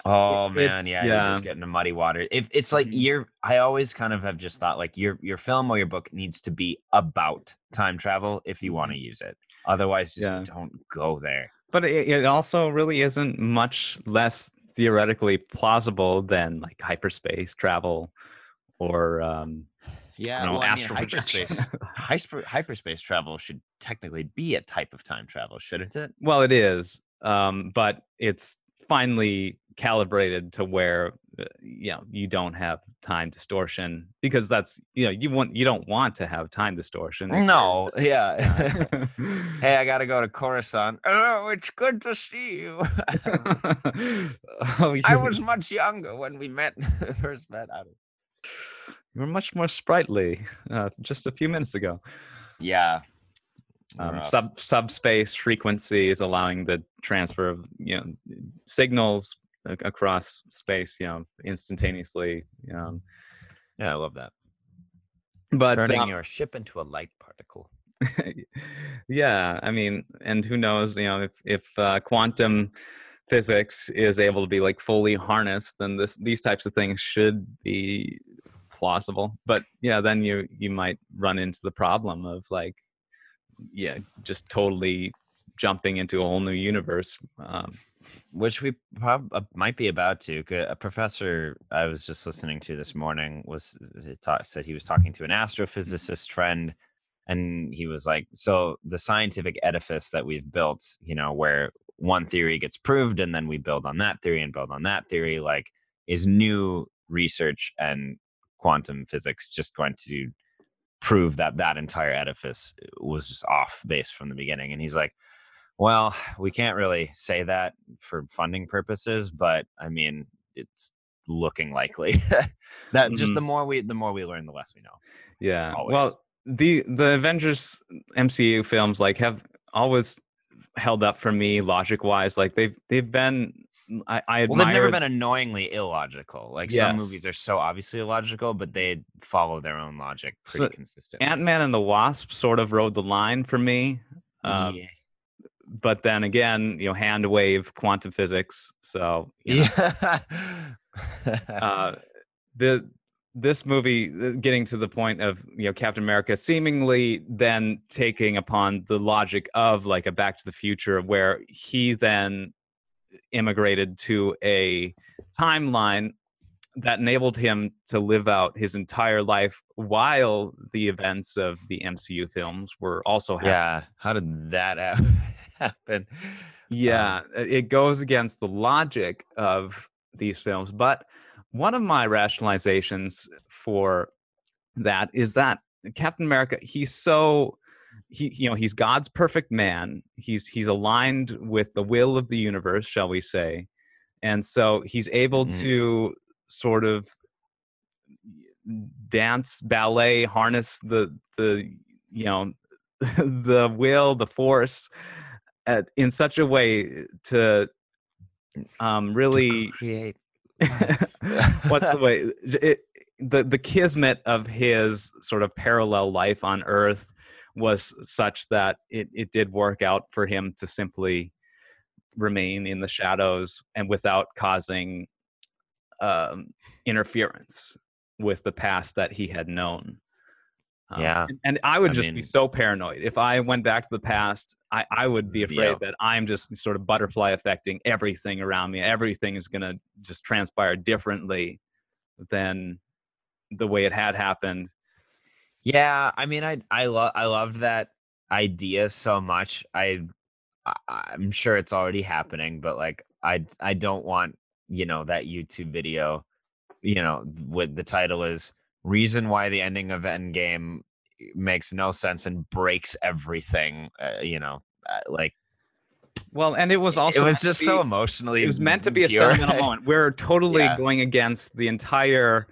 Oh man, it's- yeah, you're just getting to muddy water. If it's like Mhm. you're, I always kind of have just thought like your your film or your book needs to be about time travel if you want to use it. Otherwise, just Mm-hmm. Yeah. don't go there. but it, it also really isn't much less theoretically plausible than like hyperspace travel or um, Yeah, know, well, I mean, hyperspace, hyper, hyperspace travel should technically be a type of time travel, shouldn't it? well, it is, um, but it's finally calibrated to where uh, you know you don't have time distortion because that's you know you want you don't want to have time distortion. No, yeah. yeah. hey, I gotta go to Coruscant. Oh, it's good to see you. oh, I was much younger when we met first met. I don't... you were much more sprightly uh, just a few minutes ago. Yeah. Um, sub subspace frequencies allowing the transfer of you know signals across space you know instantaneously um, yeah, I love that. but Turning um, your ship into a light particle. yeah i mean and who knows you know if if uh, quantum physics is able to be like fully harnessed then this these types of things should be plausible but yeah then you you might run into the problem of like yeah just totally jumping into a whole new universe um, which we prob- uh, might be about to. A professor I was just listening to this morning was ta- said he was talking to an astrophysicist friend, and he was like, "So the scientific edifice that we've built, you know, where one theory gets proved, and then we build on that theory and build on that theory, like, is new research and quantum physics just going to prove that that entire edifice was just off base from the beginning?" And he's like. Well, we can't really say that for funding purposes, but I mean, it's looking likely that just Mhm. the more we the more we learn, the less we know. Yeah. Always. Well, the the Avengers MCU films like have always held up for me logic wise. Like they've they've been I, I Well, they've never been annoyingly illogical. Like some movies are so obviously illogical, but they follow their own logic pretty So, consistently. Ant Man and the Wasp sort of rode the line for me. Um, yeah. But then again, you know, hand wave quantum physics. So yeah. uh, the this movie uh, getting to the point of you know Captain America seemingly then taking upon the logic of like a Back to the Future, where he then immigrated to a timeline that enabled him to live out his entire life while the events of the MCU films were also happening. yeah. How did that happen? Yeah, uh, it goes against the logic of these films. But one of my rationalizations for that is that Captain America, he's so he you know, he's God's perfect man. He's he's aligned with the will of the universe, shall we say. And so he's able Mhm. to sort of dance, ballet, harness the the you know the will, the force at, in such a way to um, really create. what's the way it, the the kismet of his sort of parallel life on earth was such that it, it did work out for him to simply remain in the shadows and without causing um, interference with the past that he had known Um, Yeah. and, and i would I just be so paranoid if i went back to the past i, I would be afraid Yeah. that i'm just sort of butterfly affecting everything around me everything is going to just transpire differently than the way it had happened Yeah, I mean, I I love I loved that idea so much. I, I'm sure it's already happening, but like I I don't want you know that YouTube video, you know, with the title is "Reason Why the Ending of Endgame Makes No Sense and Breaks Everything." Uh, you know, uh, like Well, and it was also it was just be- so emotionally. it was meant to be a pure. sentimental moment. We're totally Yeah. going against the entire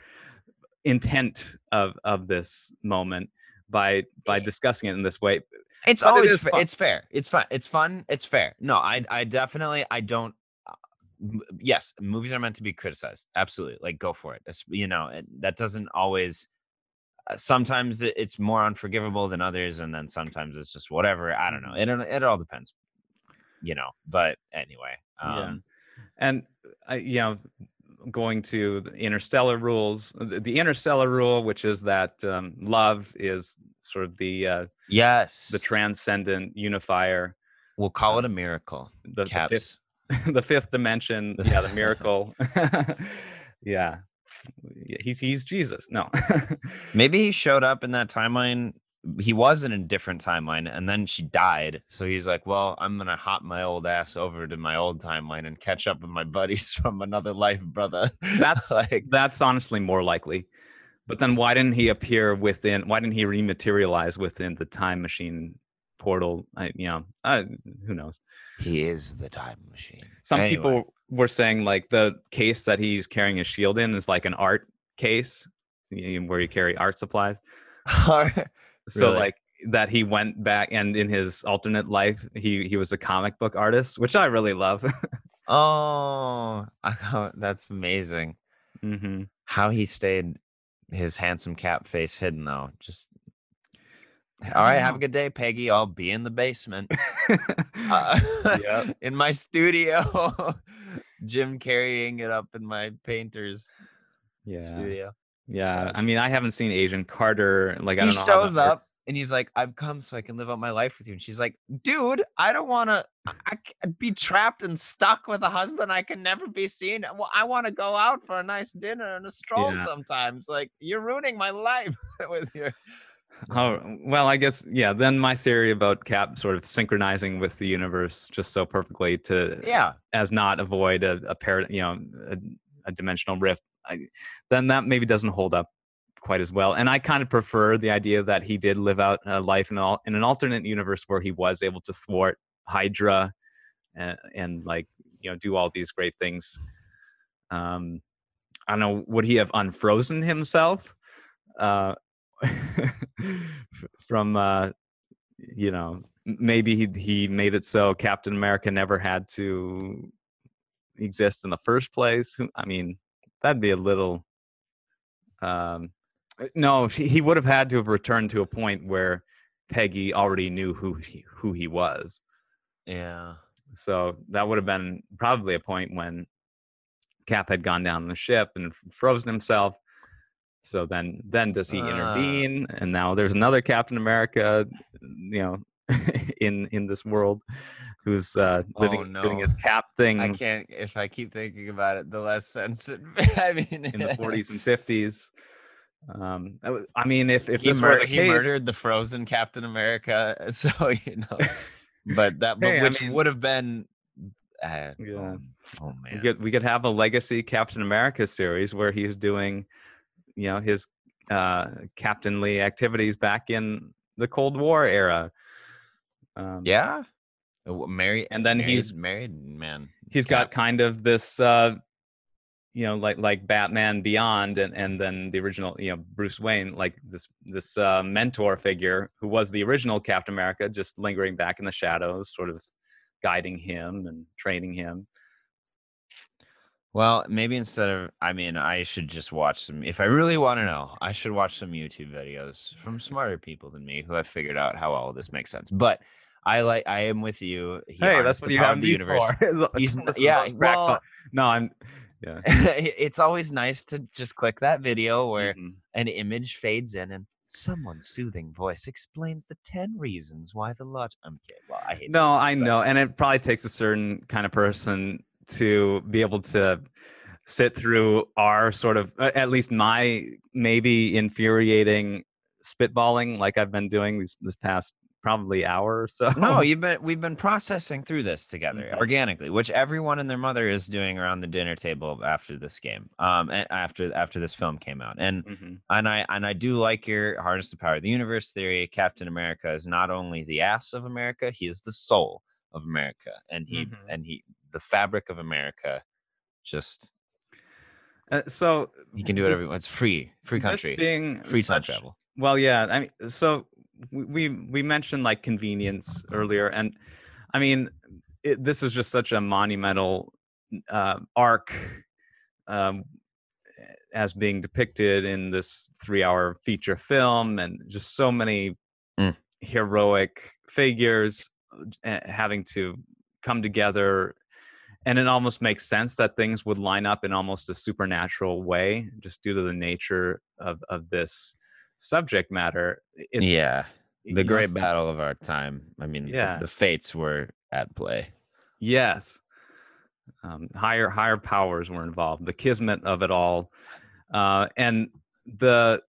intent of of this moment by by discussing it in this way. It's But always is fa- it's fair. It's fun. It's fun. It's fair. No, I I definitely I don't. uh, m- Yes, movies are meant to be criticized. Absolutely, like go for it. You know, it, that doesn't always. uh, Sometimes it- it's more unforgivable than others, and then sometimes it's just whatever. I don't know. It it it all depends. You know, but anyway. Yeah. Um, and I, you know going to the interstellar rules the, interstellar rule which is that um, love is sort of the uh, Yes, the transcendent unifier. We'll call it a miracle. the, the fifth the fifth dimension. Yeah the miracle. Yeah. He's he's jesus. No. Maybe he showed up in that timeline. He was in a different timeline, and then she died. So he's like, "Well, I'm gonna hop my old ass over to my old timeline and catch up with my buddies from another life, brother." that's like, that's honestly more likely but then why didn't he appear within why didn't he rematerialize within the time machine portal I, you know uh, who knows he is the time machine. some Anyway. people were saying like the case that he's carrying his shield in is like an art case where you carry art supplies so Really? like that he went back and in his alternate life he he was a comic book artist which i really love oh, that's amazing. hmm How he stayed his handsome cap face hidden though. Just all right. Have a good day, Peggy. I'll be in the basement. Uh, Yep. in my studio. Jim carrying it up in my painter's yeah studio. Yeah i mean i haven't seen Agent Carter like i he don't know shows up works. and he's like, I've come so I can live out my life with you. And she's like, dude, I don't want to I be trapped and stuck with a husband I can never be seen. Well, I want to go out for a nice dinner and a stroll Yeah. sometimes. Like, you're ruining my life with your. Oh well, I guess yeah. Then my theory about Cap sort of synchronizing with the universe just so perfectly to Yeah. as not avoid a, a par- you know a, a dimensional rift. I, then that maybe doesn't hold up quite as well. And I kind of prefer the idea that he did live out a life in, all, in an alternate universe where he was able to thwart Hydra and, and like you know do all these great things. Um, I don't know. Would he have unfrozen himself? Uh, from uh you know maybe he he made it so captain america never had to exist in the first place i mean that'd be a little um uh, no he, he would have had to have returned to a point where peggy already knew who he, who he was Yeah. so that would have been probably a point when cap had gone down the ship and frozen himself so then then does he Ah. intervene and now there's another captain america you know in in this world who's uh living Oh, doing no. his cap thing I can't, if I keep thinking about it, the less sense it, I mean, in the 40s and 50s um I i mean if if he, this mur- were the he case murdered the frozen Captain America. So, you know, but that, but Hey, I which mean- would have been, uh, Yeah. oh, oh, we man. could we could have a legacy captain america series where he's doing you know his uh captainly activities back in the cold war era um Yeah. Uh, Married, And then married- he's- married man. he's got kind of this uh you know like like batman beyond and and then the original you know bruce wayne like this this uh mentor figure who was the original captain america just lingering back in the shadows sort of guiding him and training him Well, maybe instead of, I mean, I should just watch some. If I really want to know, I should watch some YouTube videos from smarter people than me who have figured out how all this makes sense. But I like, I am with you. He hey that's what the you have the universe. for. He's yeah, well- no i'm yeah it's always nice to just click that video where Mhm. an image fades in and someone's soothing voice explains the 10 reasons why the lot. I'm kidding. Well, I hate No, this, I but- know, and it probably takes a certain kind of person to be able to sit through our sort of, at least my maybe infuriating spitballing, like I've been doing this this past probably hour or so. No, you've been we've been processing through this together Okay. organically, which everyone and their mother is doing around the dinner table after this game. Um, after after this film came out, and Mhm. and I and I do like your harness the power of the universe theory. Captain America is not only the ass of America, he is the soul of America, and he Mhm. and he the fabric of America. Just Uh, so he can do whatever. It's free, free country, being free time such- travel. Well, yeah. I mean, so we we, we mentioned like convenience earlier, and I mean, it, this is just such a monumental uh, arc um, as being depicted in this three-hour feature film, and just so many Mm. heroic figures uh, having to come together. And it almost makes sense that things would line up in almost a supernatural way, just due to the nature of, of this subject matter. It's, yeah, the great s- battle of our time. I mean, the- Yeah. the, fates were at play. Yes. Um, higher higher powers were involved. The kismet of it all, uh, and the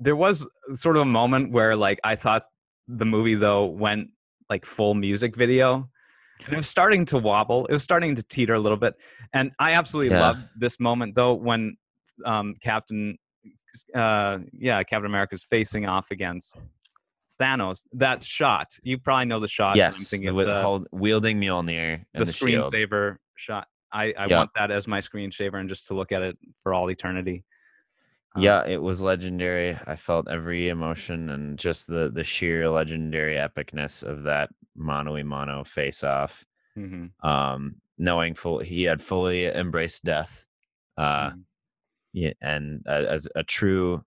there was sort of a moment where like I thought the movie though went like full music video. And it was starting to wobble. It was starting to teeter a little bit, and I absolutely Yeah. loved this moment though when um, Captain, uh, yeah, Captain America is facing off against Thanos. That shot, you probably know the shot. I'm yes, thinking the, of with the- hold, wielding Mjolnir and the, the, screensaver shot. I, I Yeah. want that as my screensaver and just to look at it for all eternity. Um, Yeah, it was legendary. I felt every emotion and just the the sheer legendary epicness of that mono y mono face off. mhm, Um, knowing full he had fully embraced death. Uh, mhm. Yeah, and uh, as a true,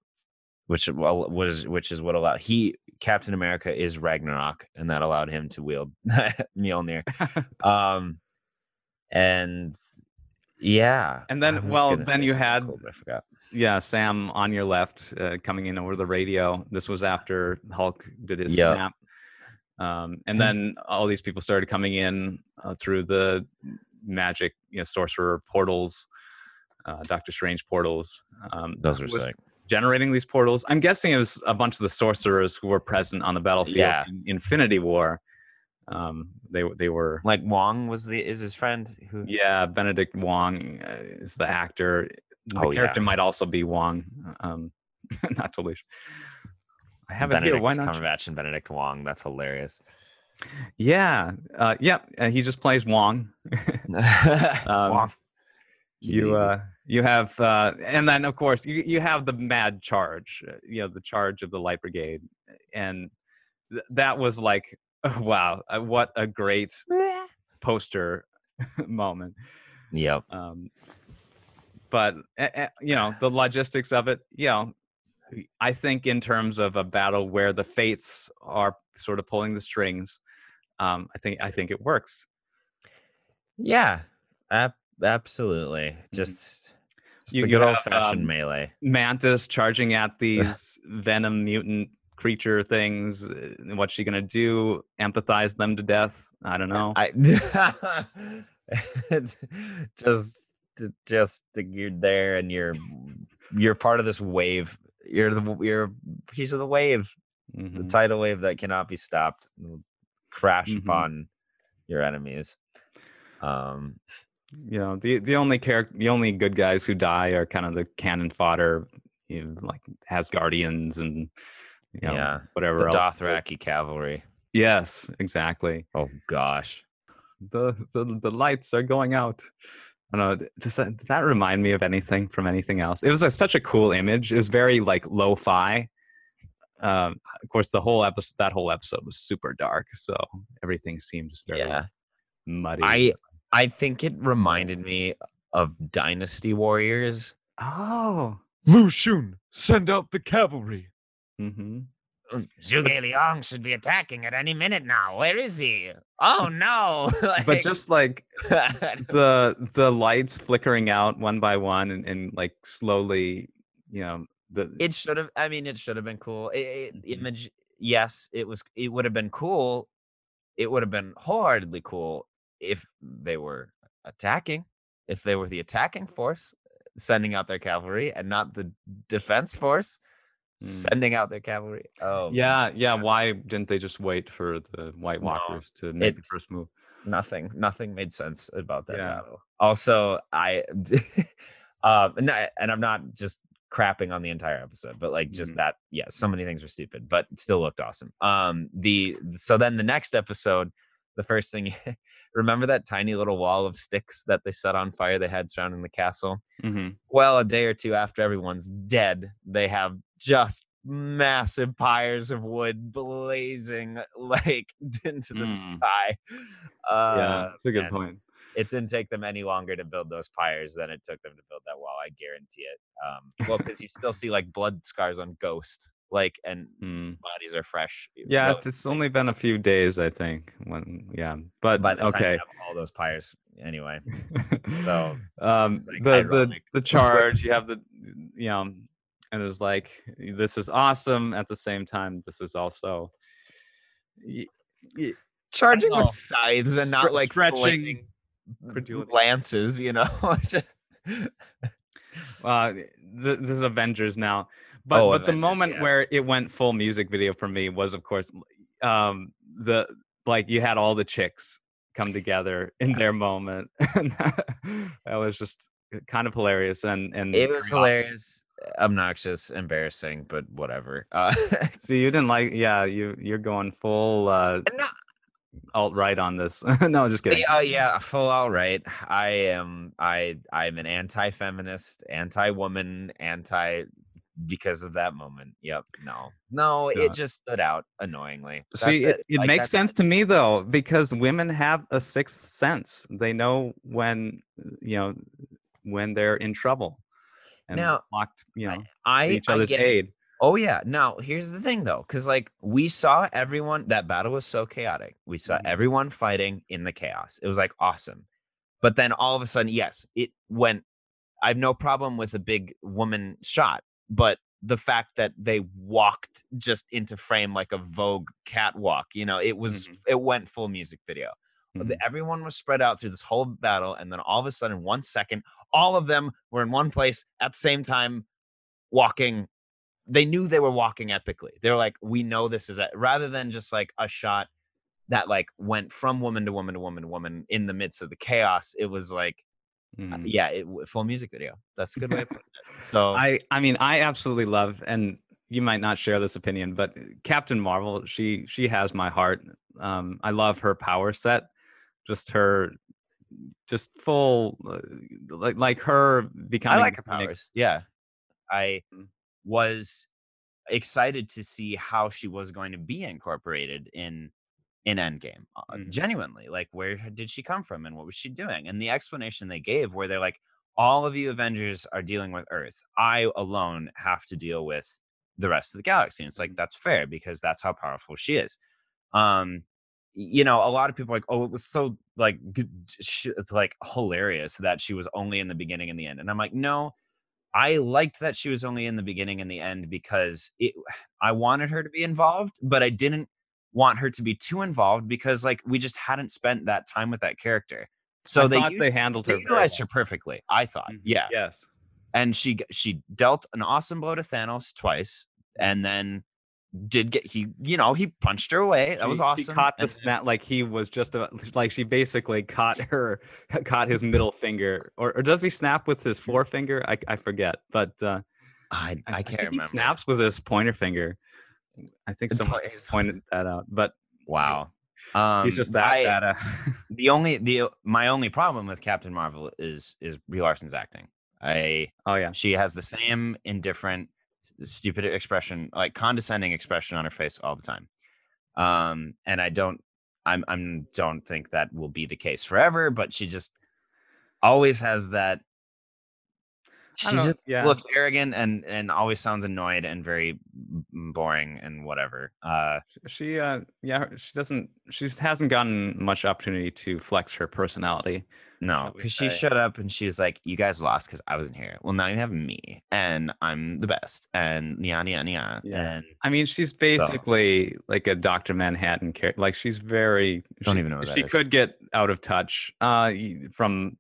which well was which is what allowed he Captain America is Ragnarok, and that allowed him to wield Mjolnir. Um, and yeah, And then- well, then you had- cool, I forgot. yeah, Sam on your left uh, coming in over the radio. This was after Hulk did his Yep. snap. Um, and then all these people started coming in uh, through the magic, you know, sorcerer portals, uh, Doctor Strange portals. Um, Those were sick. generating these portals. I'm guessing it was a bunch of the sorcerers who were present on the battlefield Yeah. in Infinity War. Um, they they were Like Wong was the is his friend who yeah. Benedict Wong uh, is the actor. The Oh, yeah. character might also be Wong. Um, not totally. I have it Benedict here. Why not? Cumberbatch and Benedict Wong. That's hilarious. Yeah, uh, yeah. Uh, he just plays Wong. Um, Wong. You uh you have uh and then of course you you have the mad charge uh, you know the charge of the light brigade and th- that was like wow uh, what a great poster moment Yep. um but uh, uh, you know the logistics of it you know i think in terms of a battle where the fates are sort of pulling the strings um i think i think it works Yeah. Ab- absolutely. Just, just Mm-hmm. You- a good old fashioned um, melee. mantis charging at these venom mutant creature things uh, what's she gonna do empathize them to death i don't know I it's just just you're there and you're you're part of this wave. You're the you're a piece of the wave, the Mhm. tidal wave that cannot be stopped. Crash Mhm. upon your enemies. Um you know the the only character the only good guys who die are kind of the cannon fodder you know, like asgardians and you know Yeah, whatever the else Dothraki cavalry. yes exactly Oh gosh. the, the the lights are going out I don't know. Does that, did that remind me of anything from anything else? It was a, such a cool image. It was very like lo-fi. Um, of course, the whole episode, that whole episode was super dark, so everything seemed just very Yeah. muddy. I I think it reminded me of Dynasty Warriors. oh, Lu Xun, send out the cavalry. hmm Zhuge Liang should be attacking at any minute now. Where is he? Oh no! but just like the the lights flickering out one by one and, and like slowly, you know, the it should have. I mean, it should have been cool. It, it, Mhm. Image, yes, it was. It would have been cool. It would have been wholeheartedly cool if they were attacking. If they were the attacking force, sending out their cavalry, and not the defense force sending out their cavalry. Oh man, Yeah, yeah. Why didn't they just wait for the White No, Walkers to make the first move? nothing, nothing made sense about that Yeah. battle. Also, I, um, and, I- and I'm not just crapping on the entire episode, but like just Mhm. that, yeah, so many things were stupid, but still looked awesome. Um, the so then the next episode, the first thing, remember that tiny little wall of sticks that they set on fire they had surrounding the castle? hmm well a day or two after everyone's dead they have just massive pyres of wood blazing like into the Mm. sky uh yeah, that's a good point. it didn't take them any longer to build those pyres than it took them to build that wall i guarantee it um well because you still see like blood scars on ghost like and Mm. bodies are fresh Yeah, it's- it's only been a few days, I think. When yeah, but by the time you okay. all those pyres anyway So, um, like, the the ironic. the charge, you have the you know, and it was like this is awesome. At the same time, this is also y- y- charging with scythes and not Stre- like stretching lances you know uh th- this is avengers now but Oh, but the moment yeah. where it went full music video for me was of course um the like you had all the chicks come together in their moment and that, that was just uh, kind of hilarious and and it was very awesome. hilarious obnoxious embarrassing but whatever uh so you didn't like yeah you you're going full uh no, alt right on this. No just kidding. Yeah, yeah full all right. I am i i'm an anti-feminist anti-woman anti because of that moment. Yep no no it just stood out annoyingly. See, That's it, it Like, makes that's- sense to me though, because women have a sixth sense. They know when, you know, when they're in trouble and Now, locked, you know, i to each I other's get aid. Oh yeah. Now here's the thing though, because like we saw everyone that battle was so chaotic. We saw Mhm. everyone fighting in the chaos. It was like awesome. But then all of a sudden, yes, it went. I have no problem with a big woman shot, but the fact that they walked just into frame like a Vogue catwalk, you know, it was Mhm. it went full music video. Mhm. Everyone was spread out through this whole battle, and then all of a sudden, one second, all of them were in one place at the same time, walking. They knew they were walking epically. They're like, we know this is a, rather than just like a shot that like went from woman to woman to woman to woman in the midst of the chaos. It was like, uh, Mhm. yeah, it, full music video. That's a good way of putting it. So I, I mean, I absolutely love, and you might not share this opinion, but Captain Marvel, she, she has my heart. Um, I love her power set, just her, just full, uh, like, like her becoming. I like her powers. Yeah. I Mm. Was excited to see how she was going to be incorporated in in Endgame. Uh, Mhm. Genuinely, like where did she come from and what was she doing? And the explanation they gave, where they're like, all of you Avengers are dealing with Earth. I alone have to deal with the rest of the galaxy. And it's like Mhm. that's fair because that's how powerful she is. Um, you know, a lot of people like, oh, it was so like good, it's like hilarious that she was only in the beginning and the end. And I'm like, no, I liked that she was only in the beginning and the end because it I wanted her to be involved, but I didn't want her to be too involved because like we just hadn't spent that time with that character. So I they, thought u- they handled her. utilized well. her perfectly, I thought. Mhm. Yeah. Yes. And she she dealt an awesome blow to Thanos twice and then did get he you know, he punched her away. That was She- awesome. She caught the snap like he was just a, like she basically caught her caught his middle finger or, or does he snap with his forefinger? I, I forget, but uh, I, I, can't think remember. He snaps with his pointer finger. I think someone point pointed that out, but Wow. Um, he's just that I- badass. the only the my only problem with Captain Marvel is is Brie Larson's acting. I oh yeah, she has the same indifferent, stupid expression, like condescending expression on her face all the time. Um, and I don't, I'm, I'm don't think that will be the case forever. But she just always has that. She just yeah. looks arrogant and and always sounds annoyed and very boring and whatever. Uh, she uh yeah she doesn't she hasn't gotten much opportunity to flex her personality. No, because she showed up and she was like, "You guys lost because I wasn't here. Well, now you have me, and I'm the best." And yeah, yeah, yeah. Yeah. And I mean, she's basically like a Doctor Manhattan character. Like she's very. Don't she, even know She is. could get out of touch. Uh, from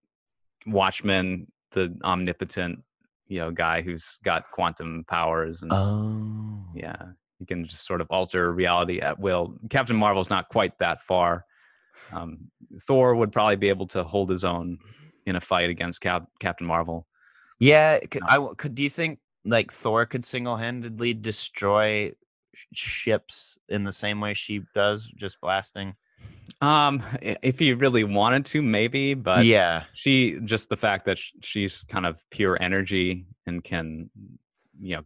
Watchmen, the omnipotent, you know guy who's got quantum powers and Oh. yeah he can just sort of alter reality at will captain marvel's not quite that far um, thor would probably be able to hold his own in a fight against Cap- captain marvel Yeah, could. I could. Do you think like Thor could single-handedly destroy sh- ships in the same way she does, just blasting? Um if he really wanted to maybe but yeah, she just the fact that she's kind of pure energy and can you know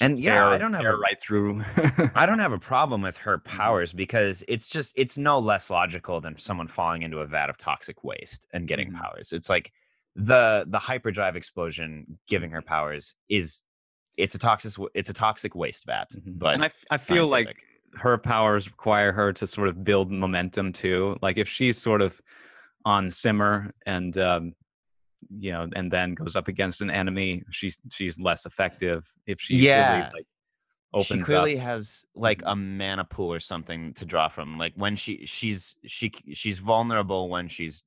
And yeah, I don't have a- right through I don't have a problem with her Mm-hmm. powers because it's just it's no less logical than someone falling into a vat of toxic waste and getting Mhm. powers. It's like the the hyperdrive explosion giving her powers is it's a toxic it's a toxic waste vat. Mhm. But and I, I feel like. Her powers require her to sort of build momentum too. Like if she's sort of on simmer and um, you know, and then goes up against an enemy, she's she's less effective. If she Yeah. really, like opens she clearly up, has like Mhm. a mana pool or something to draw from. Like when she she's she she's vulnerable when she's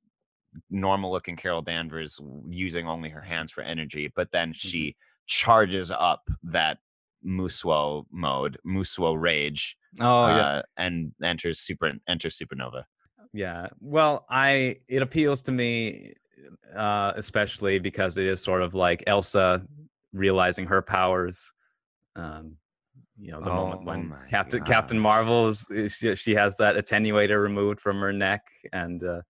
normal looking Carol Danvers using only her hands for energy, but then Mm-hmm. she charges up that Muswo mode, Muswo rage, oh yeah, uh, and enters super enters supernova. Yeah. Well, I it appeals to me uh especially because it is sort of like Elsa realizing her powers. Um you know, the moment Oh when my Captain Captain. Marvel is, is she, she has that attenuator removed from her neck and uh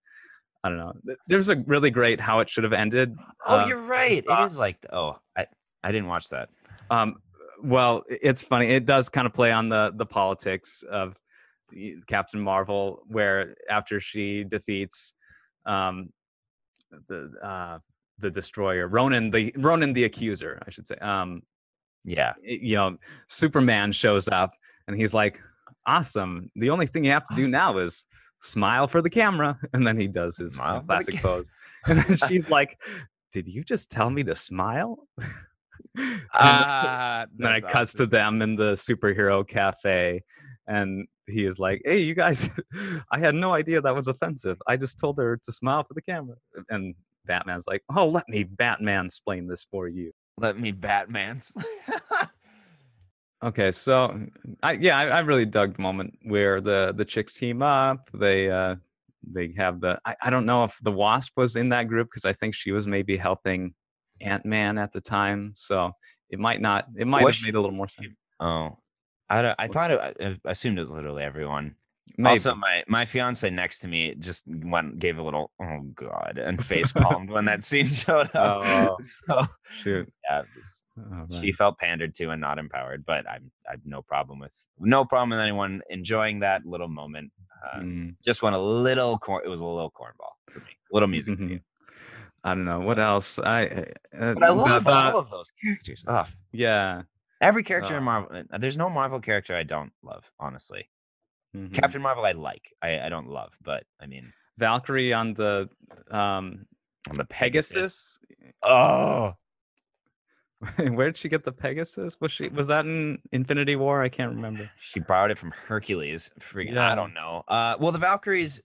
I don't know. There's a really great how it should have ended. Oh, Uh, you're right. It uh, is like oh, I I didn't watch that. Um, well, it's funny. It does kind of play on the the politics of Captain Marvel, where after she defeats um, the uh, the Destroyer, Ronan the Ronan the Accuser, I should say. Um, Yeah. you know, Superman shows up and he's like, "Awesome! The only thing you have to do now is." Smile for the camera, and then he does his Smile classic pose. And then she's like, "Did you just tell me to smile?" And Ah, then it that's cuts to them in the superhero cafe and he is like hey you guys i had no idea that was offensive. I just told her to smile for the camera. And batman's like oh let me batman explain this for you. Let me Batman's. okay so i yeah I, I really dug the moment where the the chicks team up they uh they have the i, I don't know if the wasp was in that group because i think she was maybe helping ant-man at the time so it might not it might Was have made a little more sense Oh, I don't, I thought it, I assumed it was literally everyone. Maybe. Also, my my fiance next to me just went gave a little oh god and face palmed when that scene showed up. Oh. So shoot yeah, was- Oh, she felt pandered to and not empowered. But I'm I've no problem with no problem with anyone enjoying that little moment. Uh, Mm, Just went a little corn. It was a little cornball for me. A little music video. I don't know what else. I uh, But I love the- all of those characters. Oh, yeah. every character Uh, in Marvel. uh, There's no Marvel character I don't love. Honestly, mhm. Captain Marvel I like. I, I don't love, but I mean Valkyrie on the um on the Pegasus. Oh, Where did she get the Pegasus? Was she was that in Infinity War? I can't remember. she borrowed it from Hercules. Freaking, Yeah. I don't know. Uh, well, the Valkyries.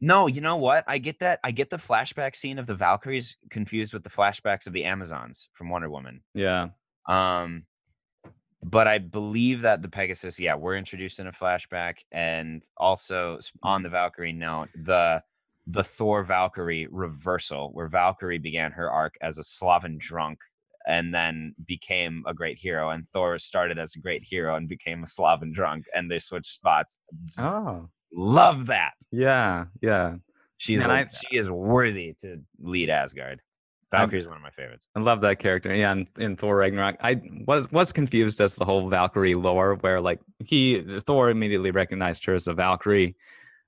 No, you know what? I get that. I get the flashback scene of the Valkyries confused with the flashbacks of the Amazons from Wonder Woman. Yeah. Um, but I believe that the Pegasus, yeah, we're introduced in a flashback, and also on the Valkyrie note, the the Thor Valkyrie reversal, where Valkyrie began her arc as a Slavan drunk and then became a great hero, and Thor started as a great hero and became a Slavan drunk, and they switched spots. Oh. Love that. Yeah. Yeah. She's Man, a- I- she is worthy to lead Asgard. Valkyrie is one of my favorites. I love that character. Yeah, in, in Thor Ragnarok, I was was confused as the whole Valkyrie lore, where like he Thor immediately recognized her as a Valkyrie,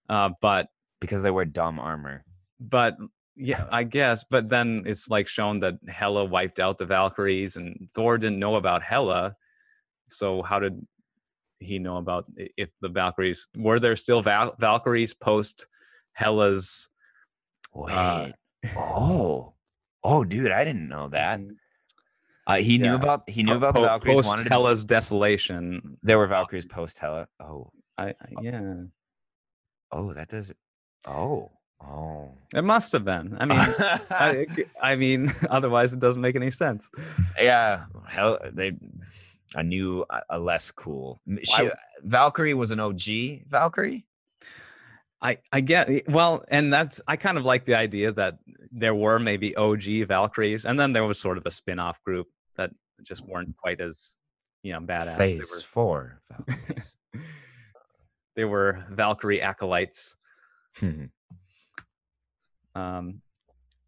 uh, but Because they wear dumb armor. but yeah, I guess. But then it's like shown that Hela wiped out the Valkyries, and Thor didn't know about Hela. So how did he know about if the Valkyries were there still Val- Valkyries post? Wait. Uh, oh. Oh, dude, I didn't know that. Uh, he knew about he knew po- about the Valkyries. post Wanted to, Hela's desolation. there were Valkyries post Hela. Oh, I, I yeah. oh, that does. Oh, Oh. It must have been. I mean, I, I mean, otherwise it doesn't make any sense. yeah, hell, they. A new, a- less cool. She, Why- Valkyrie was an OG Valkyrie. I I get well, and that's I kind of like the idea that there were maybe OG Valkyries, and then there was sort of a spin-off group that just weren't quite as you know badass. Phase four. Valkyries. they were Valkyrie acolytes. Um,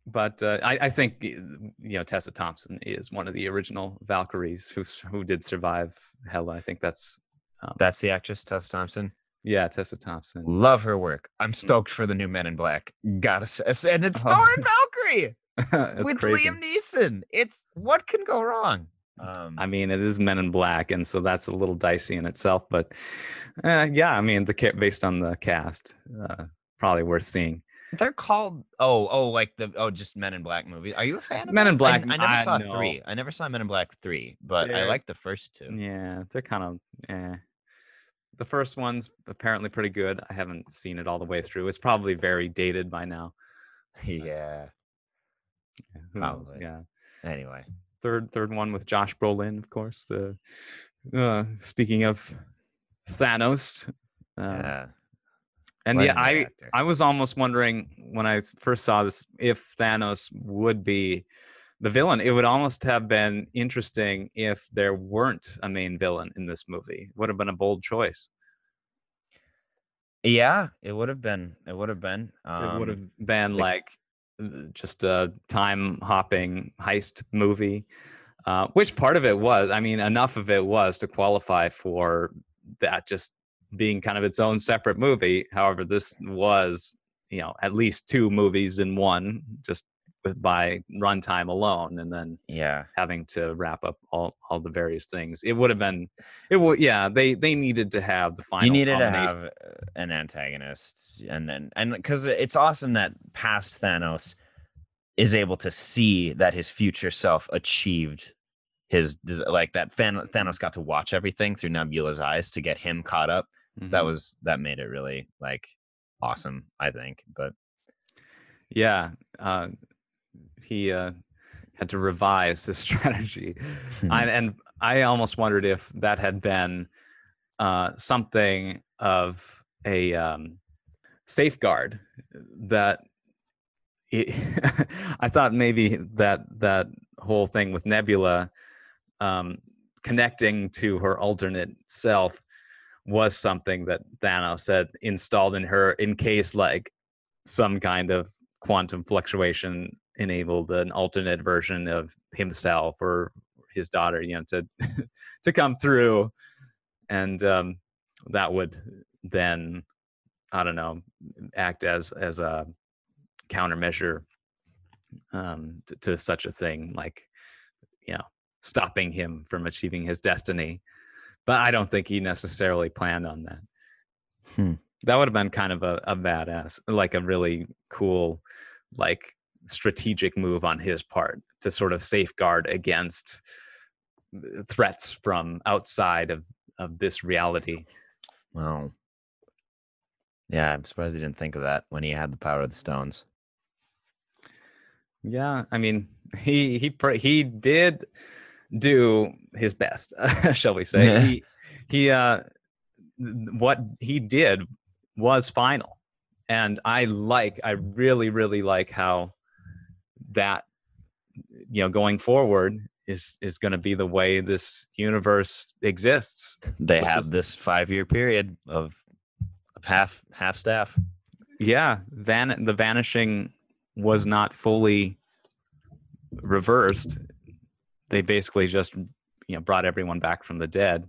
but uh, I, I think you know Tessa Thompson is one of the original Valkyries who who did survive Hela. I think that's um, That's the actress Tessa Thompson. yeah Tessa Thompson. Love her work. I'm stoked for the new Men in Black. Gotta say, and it's Oh. starring Valkyrie with crazy. Liam Neeson. It's what can go wrong. Um, I mean, it is Men in Black, and so that's a little dicey in itself. But uh, yeah, I mean, the based on the cast, uh, probably worth seeing. They're called oh oh like the oh just Men in Black movies. Are you a fan? of Men in those? I- Black, I, never I saw know. three. I never saw Men in Black three, but I like the first two. Yeah, they're kind of. Eh. The first one's apparently pretty good. I haven't seen it all the way through. It's probably very dated by now. yeah. Who knows? Probably. Yeah. Anyway, Third, third one with Josh Brolin, of course. The uh, speaking of Thanos, um, yeah. And yeah, I actor. I was almost wondering when I first saw this if Thanos would be the villain. It would almost have been interesting if there weren't a main villain in this movie. Would have been a bold choice. Yeah, it would have been. It would have been. So it would have um, been the- like uh, just a time hopping heist movie. Uh, which part of it was? I mean, enough of it was to qualify for that just being kind of its own separate movie. However, this was, you know, at least two movies in one, just with by runtime alone, and then Yeah. having to wrap up all all the various things. It would have been, it would, yeah. They they needed to have the final. you needed to have uh, an antagonist and then and because it's awesome that past thanos is able to see that his future self achieved his like that Than- thanos got to watch everything through nebula's eyes to get him caught up that Mhm. was that made it really like awesome i think but Yeah, uh, he uh, had to revise his strategy, I, and I almost wondered if that had been uh, something of a um, safeguard that. It, I thought maybe that that whole thing with Nebula um, connecting to her alternate self was something that Thanos had installed in her in case like some kind of quantum fluctuation enabled an alternate version of himself or his daughter you know to to come through. And um that would then i don't know act as as a countermeasure um to, to such a thing like you know stopping him from achieving his destiny but i don't think he necessarily planned on that. Hmm. that would have been kind of a, a badass like a really cool like strategic move on his part to sort of safeguard against threats from outside of of this reality. Well yeah i'm surprised he didn't think of that when he had the power of the stones. Yeah i mean he he he did do his best shall we say. Yeah. he he uh what he did was final. And i like i really really like how that you know going forward is is going to be the way this universe exists. They have is- this five year period of, of half half staff. Yeah van the vanishing was not fully reversed they basically just you know brought everyone back from the dead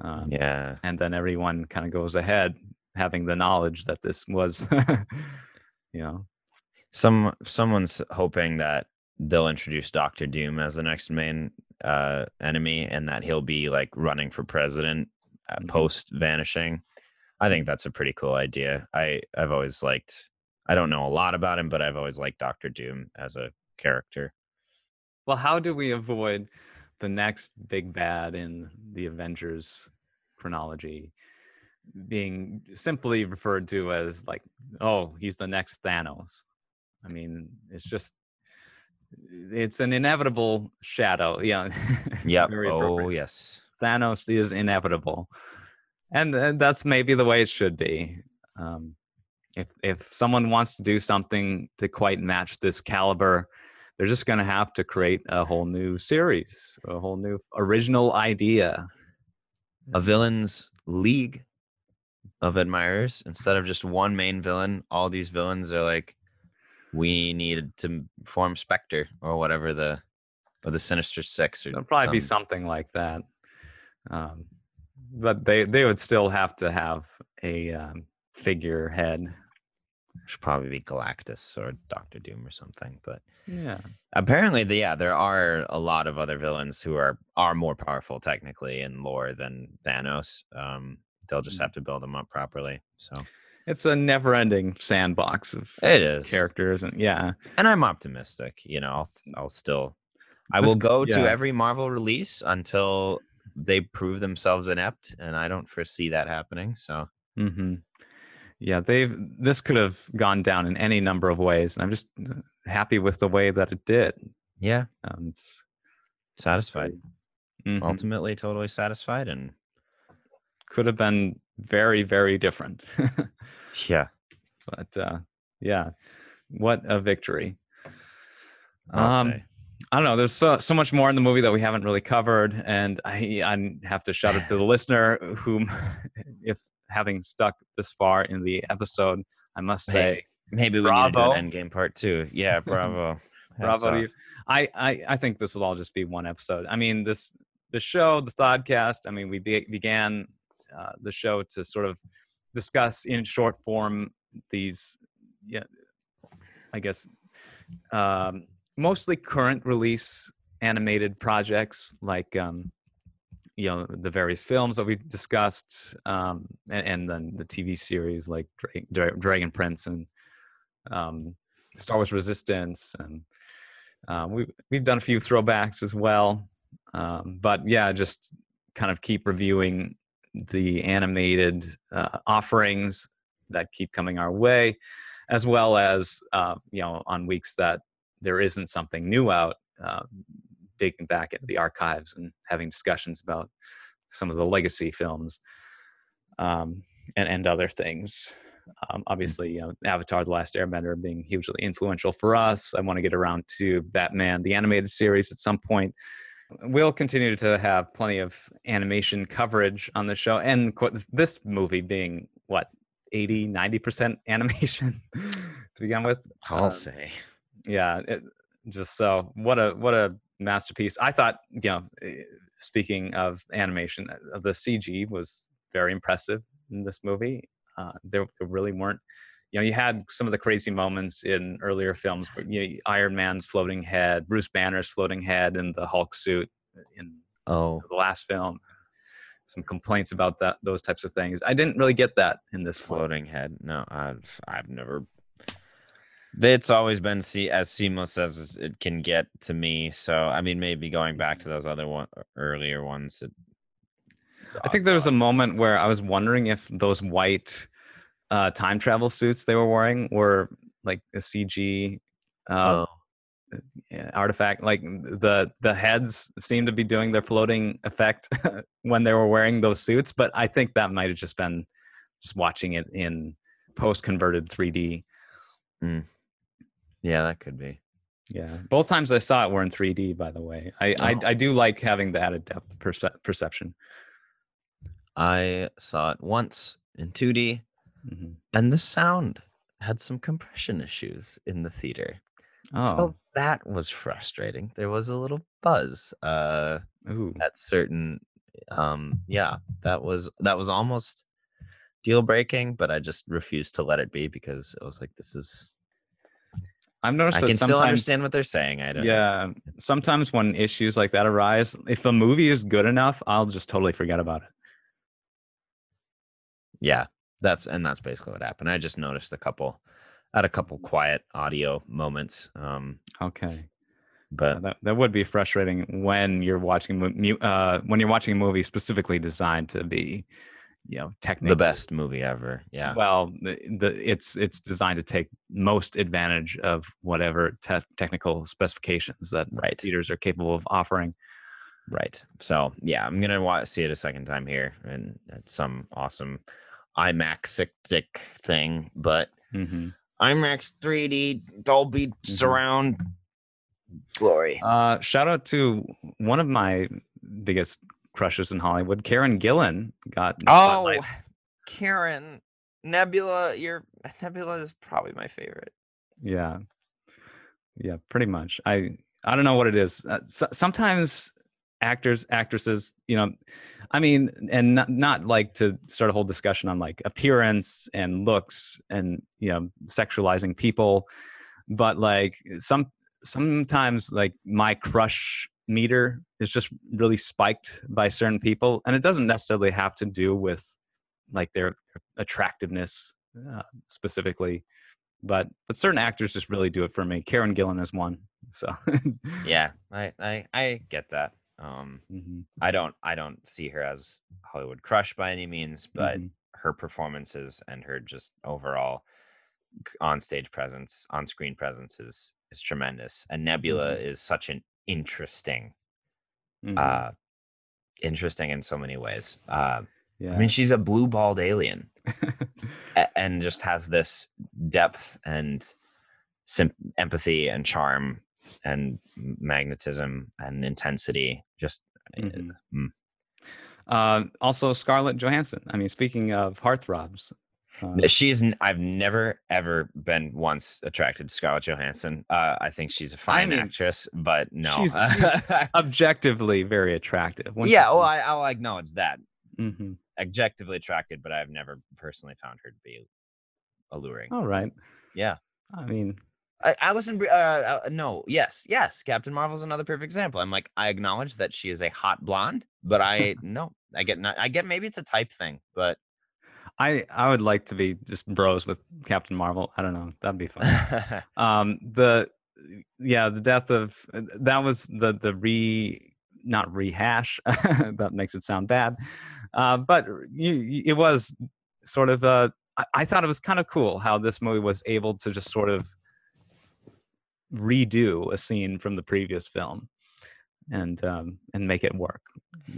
um, yeah and then everyone kind of goes ahead having the knowledge that this was you know Some someone's hoping that they'll introduce Doctor Doom as the next main uh, enemy, and that he'll be like running for president uh, Mhm. post vanishing. I think that's a pretty cool idea. I I've always liked. I don't know a lot about him, but I've always liked Doctor Doom as a character. Well how do we avoid the next big bad in the avengers chronology being simply referred to as like oh, he's the next Thanos. I mean, it's just it's an inevitable shadow. Yeah. Yep. Oh yes. Thanos is inevitable, and, and that's maybe the way it should be. Um, if if someone wants to do something to quite match this caliber, they're just going to have to create a whole new series, a whole new original idea. A villain's league of admirers instead of just one main villain. All these villains are like, we needed to form Spectre or whatever the or the Sinister Six or It'll probably be something like that. Um, but they they would still have to have a um, figurehead. Should probably be Galactus or Doctor Doom or something. But Yeah. apparently, the, yeah, there are a lot of other villains who are are more powerful technically in lore than Thanos. Um, they'll just Mm. have to build them up properly. So It's a never-ending sandbox of it is, characters, and yeah, and I'm optimistic. You know, I'll I'll still, I will go to every Marvel release until they prove themselves inept, and I don't foresee that happening. So hmm yeah. They've this could have gone down in any number of ways, and I'm just happy with the way that it did. yeah, Um, it's satisfied. mhm. Ultimately, totally satisfied, and could have been very, very different. yeah, but uh, yeah, what a victory! I'll Um, say. I don't know. There's so so much more in the movie that we haven't really covered, and I I have to shout out to the listener whom, if having stuck this far in the episode, I must Hey, say Maybe we need to do bravo. an endgame part two. Yeah, bravo. Bravo to you. I, I I think this will all just be one episode. I mean this the show, the Thodcast. I mean we be, began uh, the show to sort of discuss in short form these, yeah, I guess, um, mostly current release animated projects like um, you know the various films that we discussed, um, and, and then the TV series like Dra- Dra- Dragon Prince and um, Star Wars Resistance, and um, we we've done a few throwbacks as well. Um, but yeah, just kind of keep reviewing the animated uh, offerings that keep coming our way, as well as uh, you know on weeks that there isn't something new out, uh, digging back into the archives and having discussions about some of the legacy films um, and and other things. Um, obviously, you know, Avatar: The Last Airbender being hugely influential for us. I want to get around to Batman the animated series at some point. We'll continue to have plenty of animation coverage on the show, and this movie being what 80 90% animation to begin with I'll Uh, say. yeah it, just so what a what a masterpiece. I thought you know eh, speaking of animation uh, the cg was very impressive in this movie. Uh, there, there really weren't you know you had some of the crazy moments in earlier films but you know, iron man's floating head bruce banner's floating head in the hulk suit in Oh, the last film. Some complaints about that those types of things. I didn't really get that in this floating head. No, I've I've never. It's always been see as seamless as it can get to me. So I mean, maybe going back to those other one earlier ones. It, I think there was a moment where I was wondering if those white uh, time travel suits they were wearing were like a CG uh, oh, yeah, artifact. Like the the heads seemed to be doing their floating effect when they were wearing those suits, but I think that might have just been just watching it in post converted 3D. Yeah, that could be. Yeah, both times I saw it were in 3D. By the way, I I, Oh. I do like having the added depth perce- perception. I saw it once in 2D, Mhm. and the sound had some compression issues in the theater. Oh, So that was frustrating. There was a little buzz. Uh, ooh. at certain um yeah that was that was almost deal breaking but i just refused to let it be because it was like this is I've noticed i can still understand what they're saying i don't Yeah, sometimes when issues like that arise, if a movie is good enough, I'll just totally forget about it. yeah that's and that's basically what happened. I just noticed a couple at a couple quiet audio moments um Okay, but that that would be frustrating when you're watching uh, when you're watching a movie specifically designed to be you know technically the best movie ever. Yeah. well the, the it's it's designed to take most advantage of whatever te- technical specifications that Right. theaters are capable of offering Right. So yeah, I'm gonna see it a second time here, and it's some awesome IMAX thing. But Mhm. IMAX 3D Dolby surround glory. uh shout out to one of my biggest crushes in hollywood karen gillan got Oh. Karen Nebula, your Nebula is probably my favorite. yeah yeah pretty much i i don't know what it is uh, so, sometimes actors actresses you know i mean and not, not like to start a whole discussion on like appearance and looks and you know sexualizing people but like some sometimes like my crush meter is just really spiked by certain people and it doesn't necessarily have to do with like their attractiveness uh, specifically but but certain actors just really do it for me karen gillan is one so Yeah, I I, I get that. Um, Mhm, I don't I don't see her as Hollywood crush by any means, but mhm. her performances and her just overall on stage presence, on screen presence is is tremendous. And Nebula is such an interesting, Mhm. uh, interesting in so many ways. Uh, yeah I mean, she's a blue balled alien and just has this depth and sim- empathy and charm and magnetism and intensity. Just uh, Mhm. mm. uh, also scarlett johansson i mean speaking of heartthrobs she's. I've never ever been once attracted to Scarlett Johansson. Uh, I think she's a fine mean, actress, but no. she's- objectively very attractive Once yeah, well, I, I'll acknowledge that. Mhm. Objectively attracted, but I've never personally found her to be alluring. all right Yeah. i mean I, Allison, uh, uh, no, yes, yes. Captain Marvel's another perfect example. I'm like, I acknowledge that she is a hot blonde, but I no, I get not, I get maybe it's a type thing, but i i would like to be just bros with captain marvel i don't know that'd be fun. Um the yeah the death of uh, that was the the re not rehash that makes it sound bad uh but you, you it was sort of uh I, I thought it was kind of cool how this movie was able to just sort of redo a scene from the previous film and um and make it work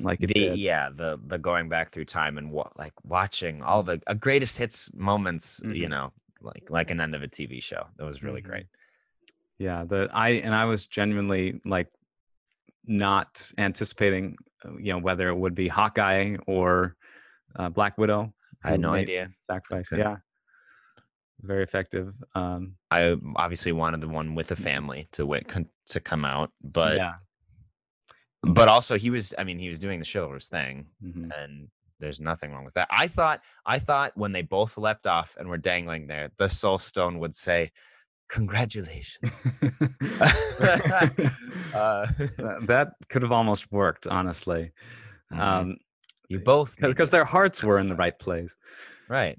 like it the did yeah, the the going back through time and what like watching all the uh, greatest hits moments, you Mhm. know, like like an end of a TV show. That was really Mhm. great. yeah the i and i was genuinely like not anticipating uh, you know whether it would be hawkeye or uh, black widow I had no idea. sacrifice Okay. yeah very effective um I obviously wanted the one with a family to wait con- to come out, but yeah but also he was i mean he was doing the chivalrous thing mhm. and there's nothing wrong with that. I thought i thought when they both leapt off and were dangling there the soul stone would say congratulations. Uh, That- could have almost worked honestly. Mhm. um you both because their hearts were in the right place. Right.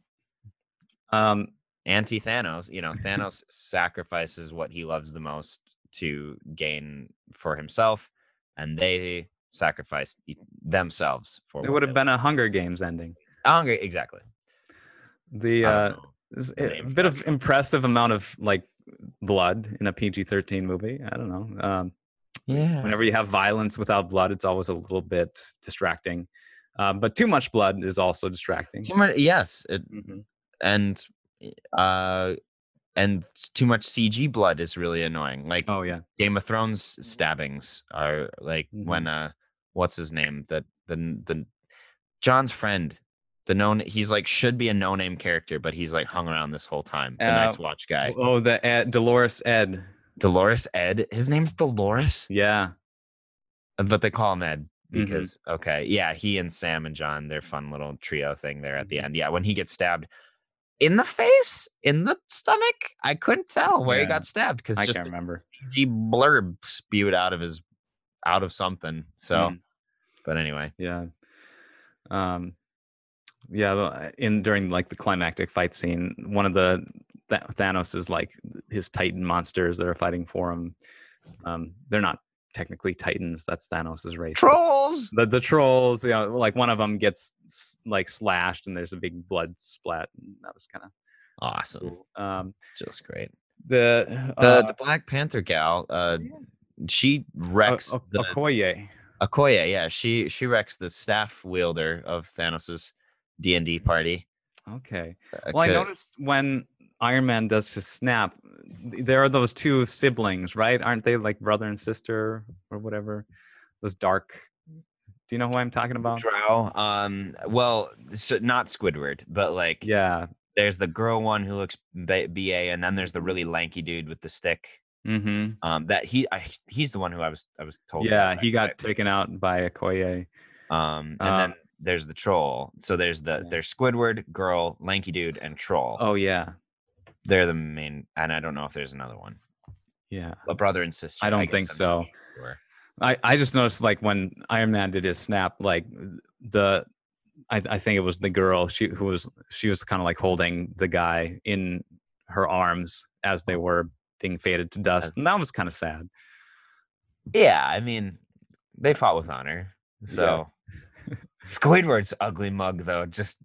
Um anti thanos you know thanos sacrifices what he loves the most to gain for himself and they sacrificed themselves for it would have been a hunger games ending hungry exactly the uh don't know. There's the a bit of impressive amount of like blood in a PG-13 movie. I don't know. Um, yeah whenever you have violence without blood, it's always a little bit distracting. Um, but too much blood is also distracting. Too much, yes, it, Mhm. and uh, and too much CG blood is really annoying. Like Oh yeah. Game of Thrones stabbings are like when uh, what's his name? that the the Jon's friend, the known he's like should be a no name character, but he's like hung around this whole time. The Uh, Night's Watch guy, Oh, the Ed, Dolorous Edd. Dolorous Edd. His name's Dolores, Yeah. but they call him Ed Mhm. because okay, yeah, he and Sam and John, their fun little trio thing there at the Mhm. end. Yeah, when he gets stabbed in the face, in the stomach, I couldn't tell where he got stabbed because I just can't remember. PG blurb spewed out of his out of something. So, Mm. but anyway, Yeah. Um, yeah. In during like the climactic fight scene, one of the Th- Thanos is like his Titan monsters that are fighting for him. Um, they're not technically Titans. That's Thanos' race. Trolls. The the trolls, you know, like one of them gets like slashed, and there's a big blood splat. And that was kind of Awesome. cool. Um, Just great. the The uh, the Black Panther gal, uh, she O- wrecks O- the Okoye. Okoye. Yeah, she she wrecks the staff wielder of Thanos's D and D party. Okay. Uh, Well, I noticed when Iron Man does his snap, there are those two siblings, right? Aren't they like brother and sister or whatever? Those dark. Do you know who I'm talking about? Drow. Um, well, so not Squidward, but like Yeah. there's the girl one who looks ba- BA, and then there's the really lanky dude with the stick. Mm-hmm. Um, that he I, he's the one who I was I was told. Yeah, he got taken out by Okoye. Um, and then there's the troll. So there's the there's Squidward, girl, lanky dude, and troll. Oh yeah, They're the main, and I don't know if there's another one. yeah. A brother and sister. I don't guess think so. sure. I, I just noticed like when Iron Man did his snap, like the I, I think it was the girl she who was she was kind of like holding the guy in her arms as they oh. were being faded to dust, and that was kind of sad. Yeah, I mean, they fought with honor. So Squidward's ugly mug though, just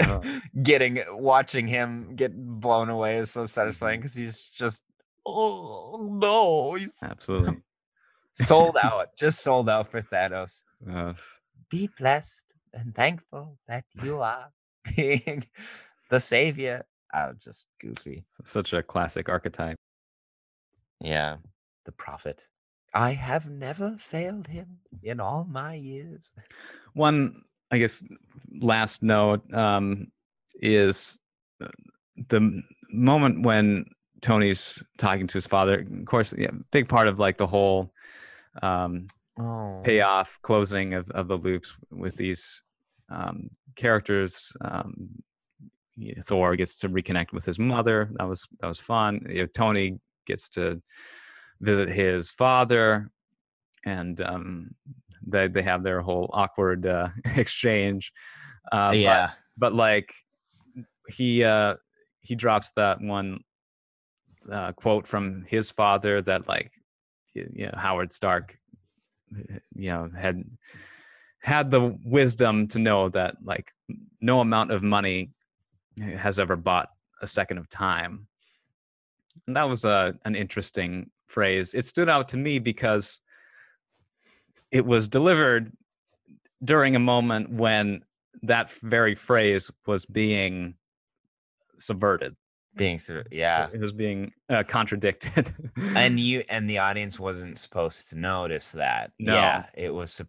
Uh, getting watching him get blown away is so satisfying because he's just oh no, he's absolutely. sold out, just sold out for Thanos. Uh, Be blessed and thankful that you are being the savior. Oh, just goofy. such a classic archetype. Yeah, the prophet. I have never failed him in all my years. One, I guess, last note um, is uh, the moment when Tony's talking to his father. Of course, yeah, big part of like the whole um, Oh, payoff closing of, of the loops with these um, characters. Um, Thor gets to reconnect with his mother. That was that was fun. You know, Tony gets to visit his father, and um, they they have their whole awkward uh, exchange. Uh, but- yeah. but, like he uh, he drops that one uh, quote from his father that like you know, Howard Stark uh, you know had had the wisdom to know that like no amount of money has ever bought a second of time and that was a an interesting phrase it stood out to me because it was delivered during a moment when that very phrase was being subverted Being yeah. it was being uh, contradicted and you and the audience wasn't supposed to notice that. No. Yeah, it was.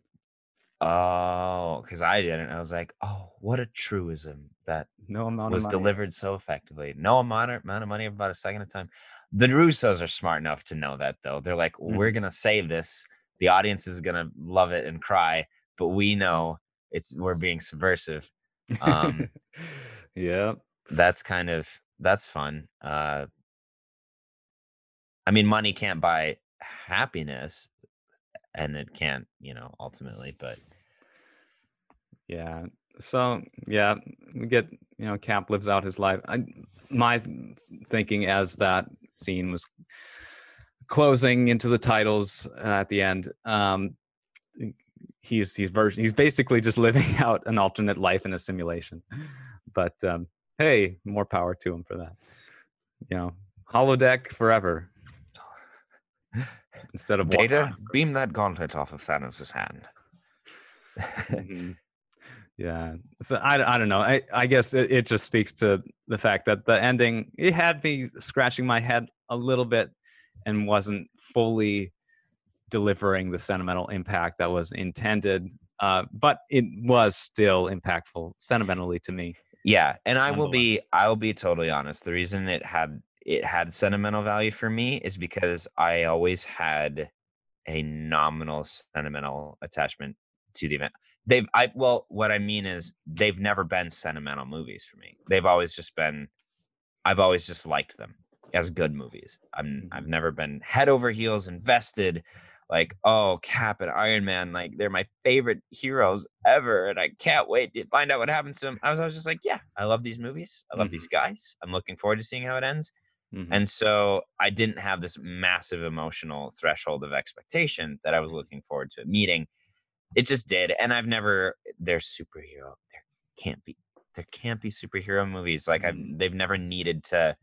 Oh, because I didn't. I was like, oh, what a truism that no amount was delivered so effectively. No amount of, amount of money about a second of time. The Russos are smart enough to know that, though. They're like, Mm-hmm. we're gonna save this. The audience is gonna love it and cry, but we know it's we're being subversive. Um, yeah that's kind of that's fun. Uh, I mean, money can't buy happiness, and it can't, you know, ultimately. But Yeah. So yeah, we get you know Cap lives out his life. I, my thinking as that scene was closing into the titles uh, at the end. Um, he's he's version he's basically just living out an alternate life in a simulation. But um, hey, more power to him for that. You know, holodeck forever instead of Data, beam that gauntlet off of Thanos' hand. Mhm. yeah so I, I don't know i, I guess it, it just speaks to the fact that the ending it had me scratching my head a little bit and wasn't fully delivering the sentimental impact that was intended uh, but it was still impactful sentimentally to me Yeah, and I will be I'll be totally honest. The reason it had it had sentimental value for me is because I always had a nominal sentimental attachment to the event. They've I well, what I mean is they've never been sentimental movies for me. They've always just been I've always just liked them as good movies. I'm I've Mhm. never been head over heels invested like oh cap and iron man like they're my favorite heroes ever and i can't wait to find out what happens to them i was, I was just like yeah i love these movies i love Mhm. these guys i'm looking forward to seeing how it ends Mhm. And so I didn't have this massive emotional threshold of expectation that I was looking forward to a meeting. It just did. And I've never there's superhero. There can't be there can't be superhero movies. Like I've Mm. they've never needed to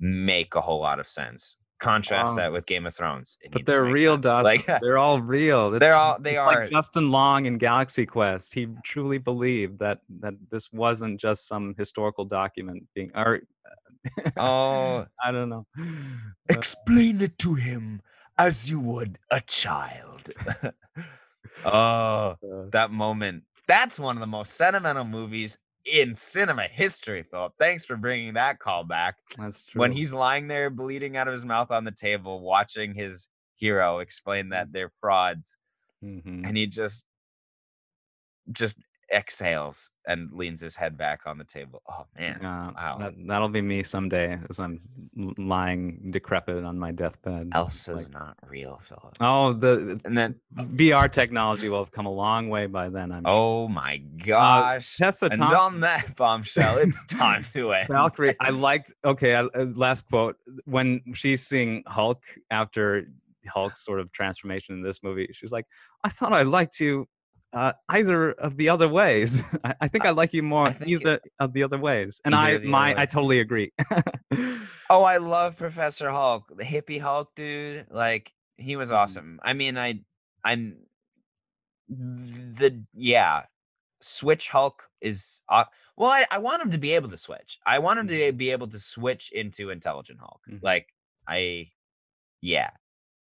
make a whole lot of sense. Contrast Wow. that with Game of Thrones. It but they're real, sense. Dust. Like they're all real. It's- all- they are. Like Justin Long in Galaxy Quest. He truly believed that that this wasn't just some historical document being. Or oh I don't know. Explain it to him as you would a child. oh, uh, that moment. That's one of the most sentimental movies in cinema history, Philip. Thanks for bringing that call back. that's true. When he's lying there bleeding out of his mouth on the table, watching his hero explain that they're frauds, Mhm. and he just just exhales and leans his head back on the table. Oh man. Uh, wow. that, that'll be me someday as I'm lying decrepit on my deathbed. Elsa's like- not real, Philip. Oh, the And then VR technology will have come a long way by then. I'm. Oh my gosh. Tessa and Thompson. on that bombshell, it's time to end. Valkyrie, I liked. Okay, I, uh, last quote. When she's seeing Hulk after Hulk's sort of transformation in this movie, she's like, "I thought I liked you uh, either of the other ways. I, I think I like you more think it- either of the other ways." And I, my, I totally agree. Oh, I love Professor Hulk, the hippie Hulk dude. Like he was Mhm. awesome. I mean, I, I'm the yeah. Switch Hulk is uh, well. I, I want him to be able to switch. I want him to be able to switch into Intelligent Hulk. Mhm. Like I, yeah.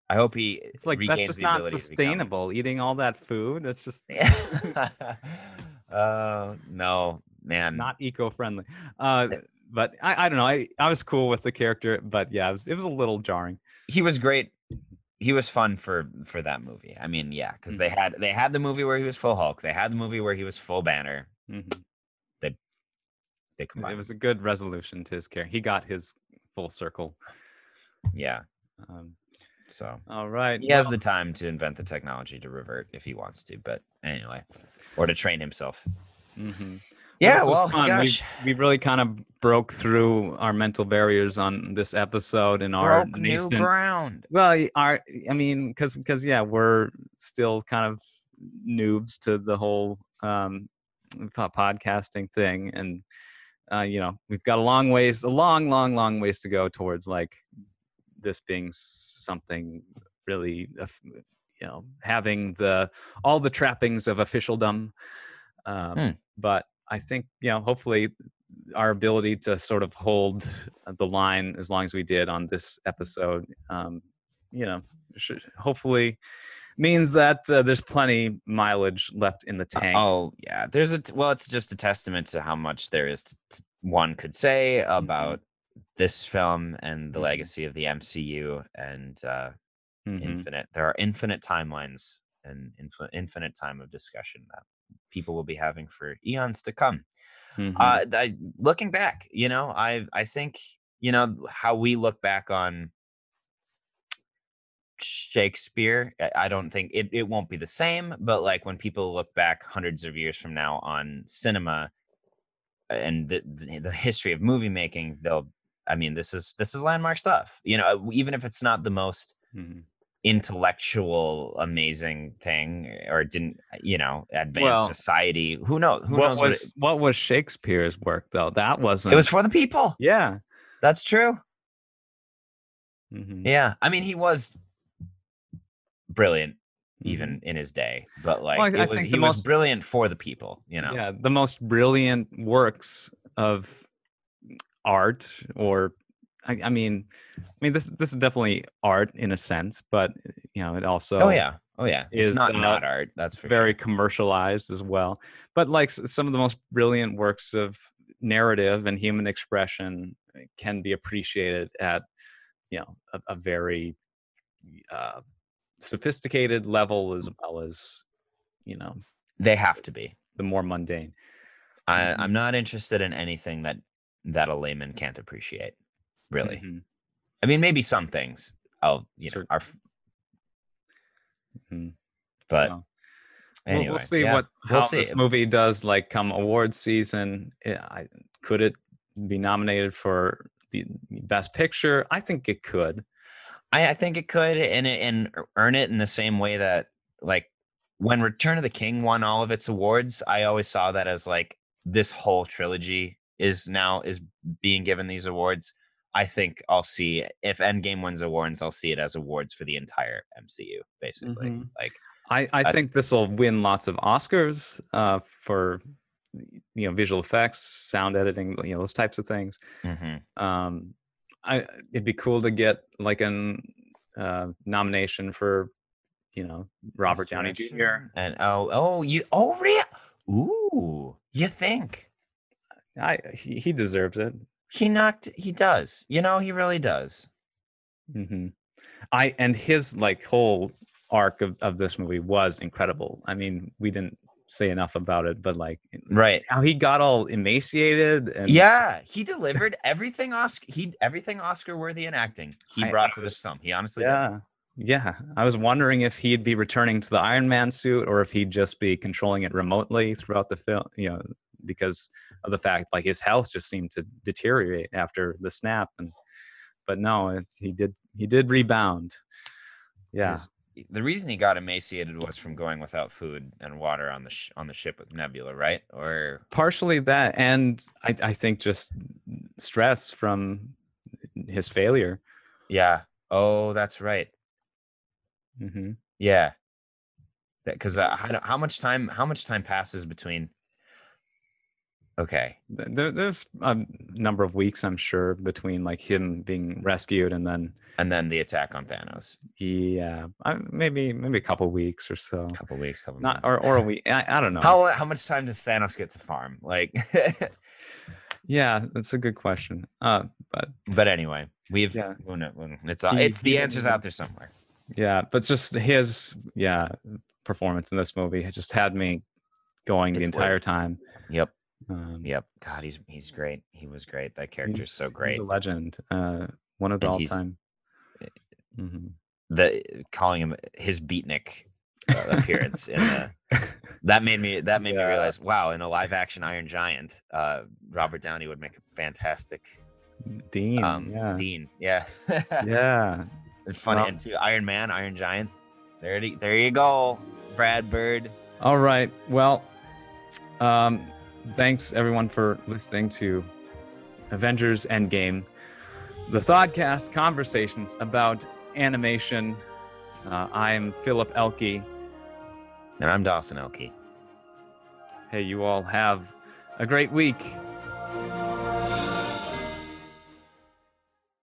I hope he. it's like that's just not ability to become- sustainable. Eating all that food, that's just Yeah. uh, no, man. not eco-friendly. Uh, but I, I don't know. I, I was cool with the character, but yeah, it was, it was a little jarring. he was great. He was fun for for that movie. I mean, yeah, because they had they had the movie where he was full Hulk. They had the movie where he was full Banner. Mhm. They It combined. was a good resolution to his character. He got his full circle. yeah. Um, So all right. he has the time to invent the technology to revert if he wants to. But anyway, or to train himself. mhm. Yeah. was Well, gosh, we, we really kind of broke through our mental barriers on this episode in our broke new ground. Well, our I mean, because because yeah, we're still kind of noobs to the whole um, podcasting thing, and uh, you know, we've got a long ways, a long, long, long ways to go towards like this being something really, you know, having the all the trappings of officialdom. Um, Hmm. But I think you know, hopefully, our ability to sort of hold the line as long as we did on this episode, um, you know, should hopefully means that uh, there's plenty mileage left in the tank. Oh yeah, there's a t- well, it's just a testament to how much there is to, to- one could say about this film and the Mhm. legacy of the MCU and uh, Mhm. infinite. There are infinite timelines and infin- infinite time of discussion that people will be having for eons to come. Mhm. Uh, I, looking back, you know, I I think you know how we look back on Shakespeare. I- I don't think it, it won't be the same, but like when people look back hundreds of years from now on cinema and the, the, the history of movie making, they'll. I mean, this is this is landmark stuff. You know, even if it's not the most Mhm. intellectual, amazing thing, or didn't, you know, advance Well, society. Who knows? Who what knows what was what was Shakespeare's work though? That wasn't. it was for the people. yeah. That's true. Mhm. Yeah. I mean, he was brilliant Mhm. even in his day, but like I- it I was he the was most- brilliant for the people, you know. Yeah, the most brilliant works of art, or I, I mean, I mean this this is definitely art in a sense, but you know it also Oh yeah. Oh yeah. It's is, not uh, not art, that's very sure. commercialized as well. But like some of the most brilliant works of narrative and human expression can be appreciated at you know a, a very uh, sophisticated level as well as you know They have to be. the more mundane. I, Mhm. I'm not interested in anything that that a layman can't appreciate. Really. Mhm. I mean, maybe some things. I'll you know are Mhm. but So, we'll- anyway. we'll see yeah, what we'll see. this movie does like come award season. Yeah, I, could it be nominated for the best picture. I think it could. I, I think it could and and earn it in the same way that like when Return of the King won all of its awards, I always saw that as like this whole trilogy is now is being given these awards. I think I'll see if Endgame wins awards, I'll see it as awards for the entire MCU, basically. Mhm. Like I, I I- think this will win lots of Oscars uh, for you know visual effects, sound editing, you know those types of things. mhm. Um, I it'd be cool to get like an uh, nomination for you know Robert Downey. Jr. And oh oh you oh real ooh you think I he, he deserves it. he knocked he does you know he really does Mm-hmm. I and his like whole arc of, of this movie was incredible. I mean, we didn't say enough about it, but like right how he got all emaciated and yeah he delivered everything Oscar he everything Oscar worthy in acting he I- brought I to was- this film he honestly did. yeah yeah i was wondering if he'd be returning to the iron man suit or if he'd just be controlling it remotely throughout the film you know because of the fact like his health just seemed to deteriorate after the snap and but no he did he did rebound yeah His- the reason he got emaciated was from going without food and water on the sh- on the ship with Nebula, right? Or partially that and i i think just stress from his failure yeah. Oh, that's right. hmm Yeah. Because uh, how, how much time how much time passes between? Okay. there, there's a number of weeks i'm sure between like him being rescued and then And then the attack on Thanos. Yeah, I, maybe maybe a couple weeks or so. A couple weeks, couple Not months. or or a week. I, I don't know. how how much time does Thanos get to farm? Like, Yeah, that's a good question. Uh, but but anyway, we've Yeah. who- it's He- it's the he- answers out there somewhere. yeah, but just his yeah performance in this movie has just had me going the entire worth- time. Yep, Um, yep. God, he's he's great. He was great. That character's so great. He's a legend. Uh, one of the And all time. eh, hmm the calling him his beatnik uh, appearance in the that made me that made me realize wow in a live action iron giant uh robert downey would make a fantastic Dean. um yeah. dean yeah Yeah. and funny Well- and too iron man iron giant there it- there you go brad bird All right. Well, um, thanks everyone for listening to Avengers Endgame, the Thoughtcast conversations about animation. Uh, I'm Philip Elke. and i'm dawson elke Hey, you all have a great week.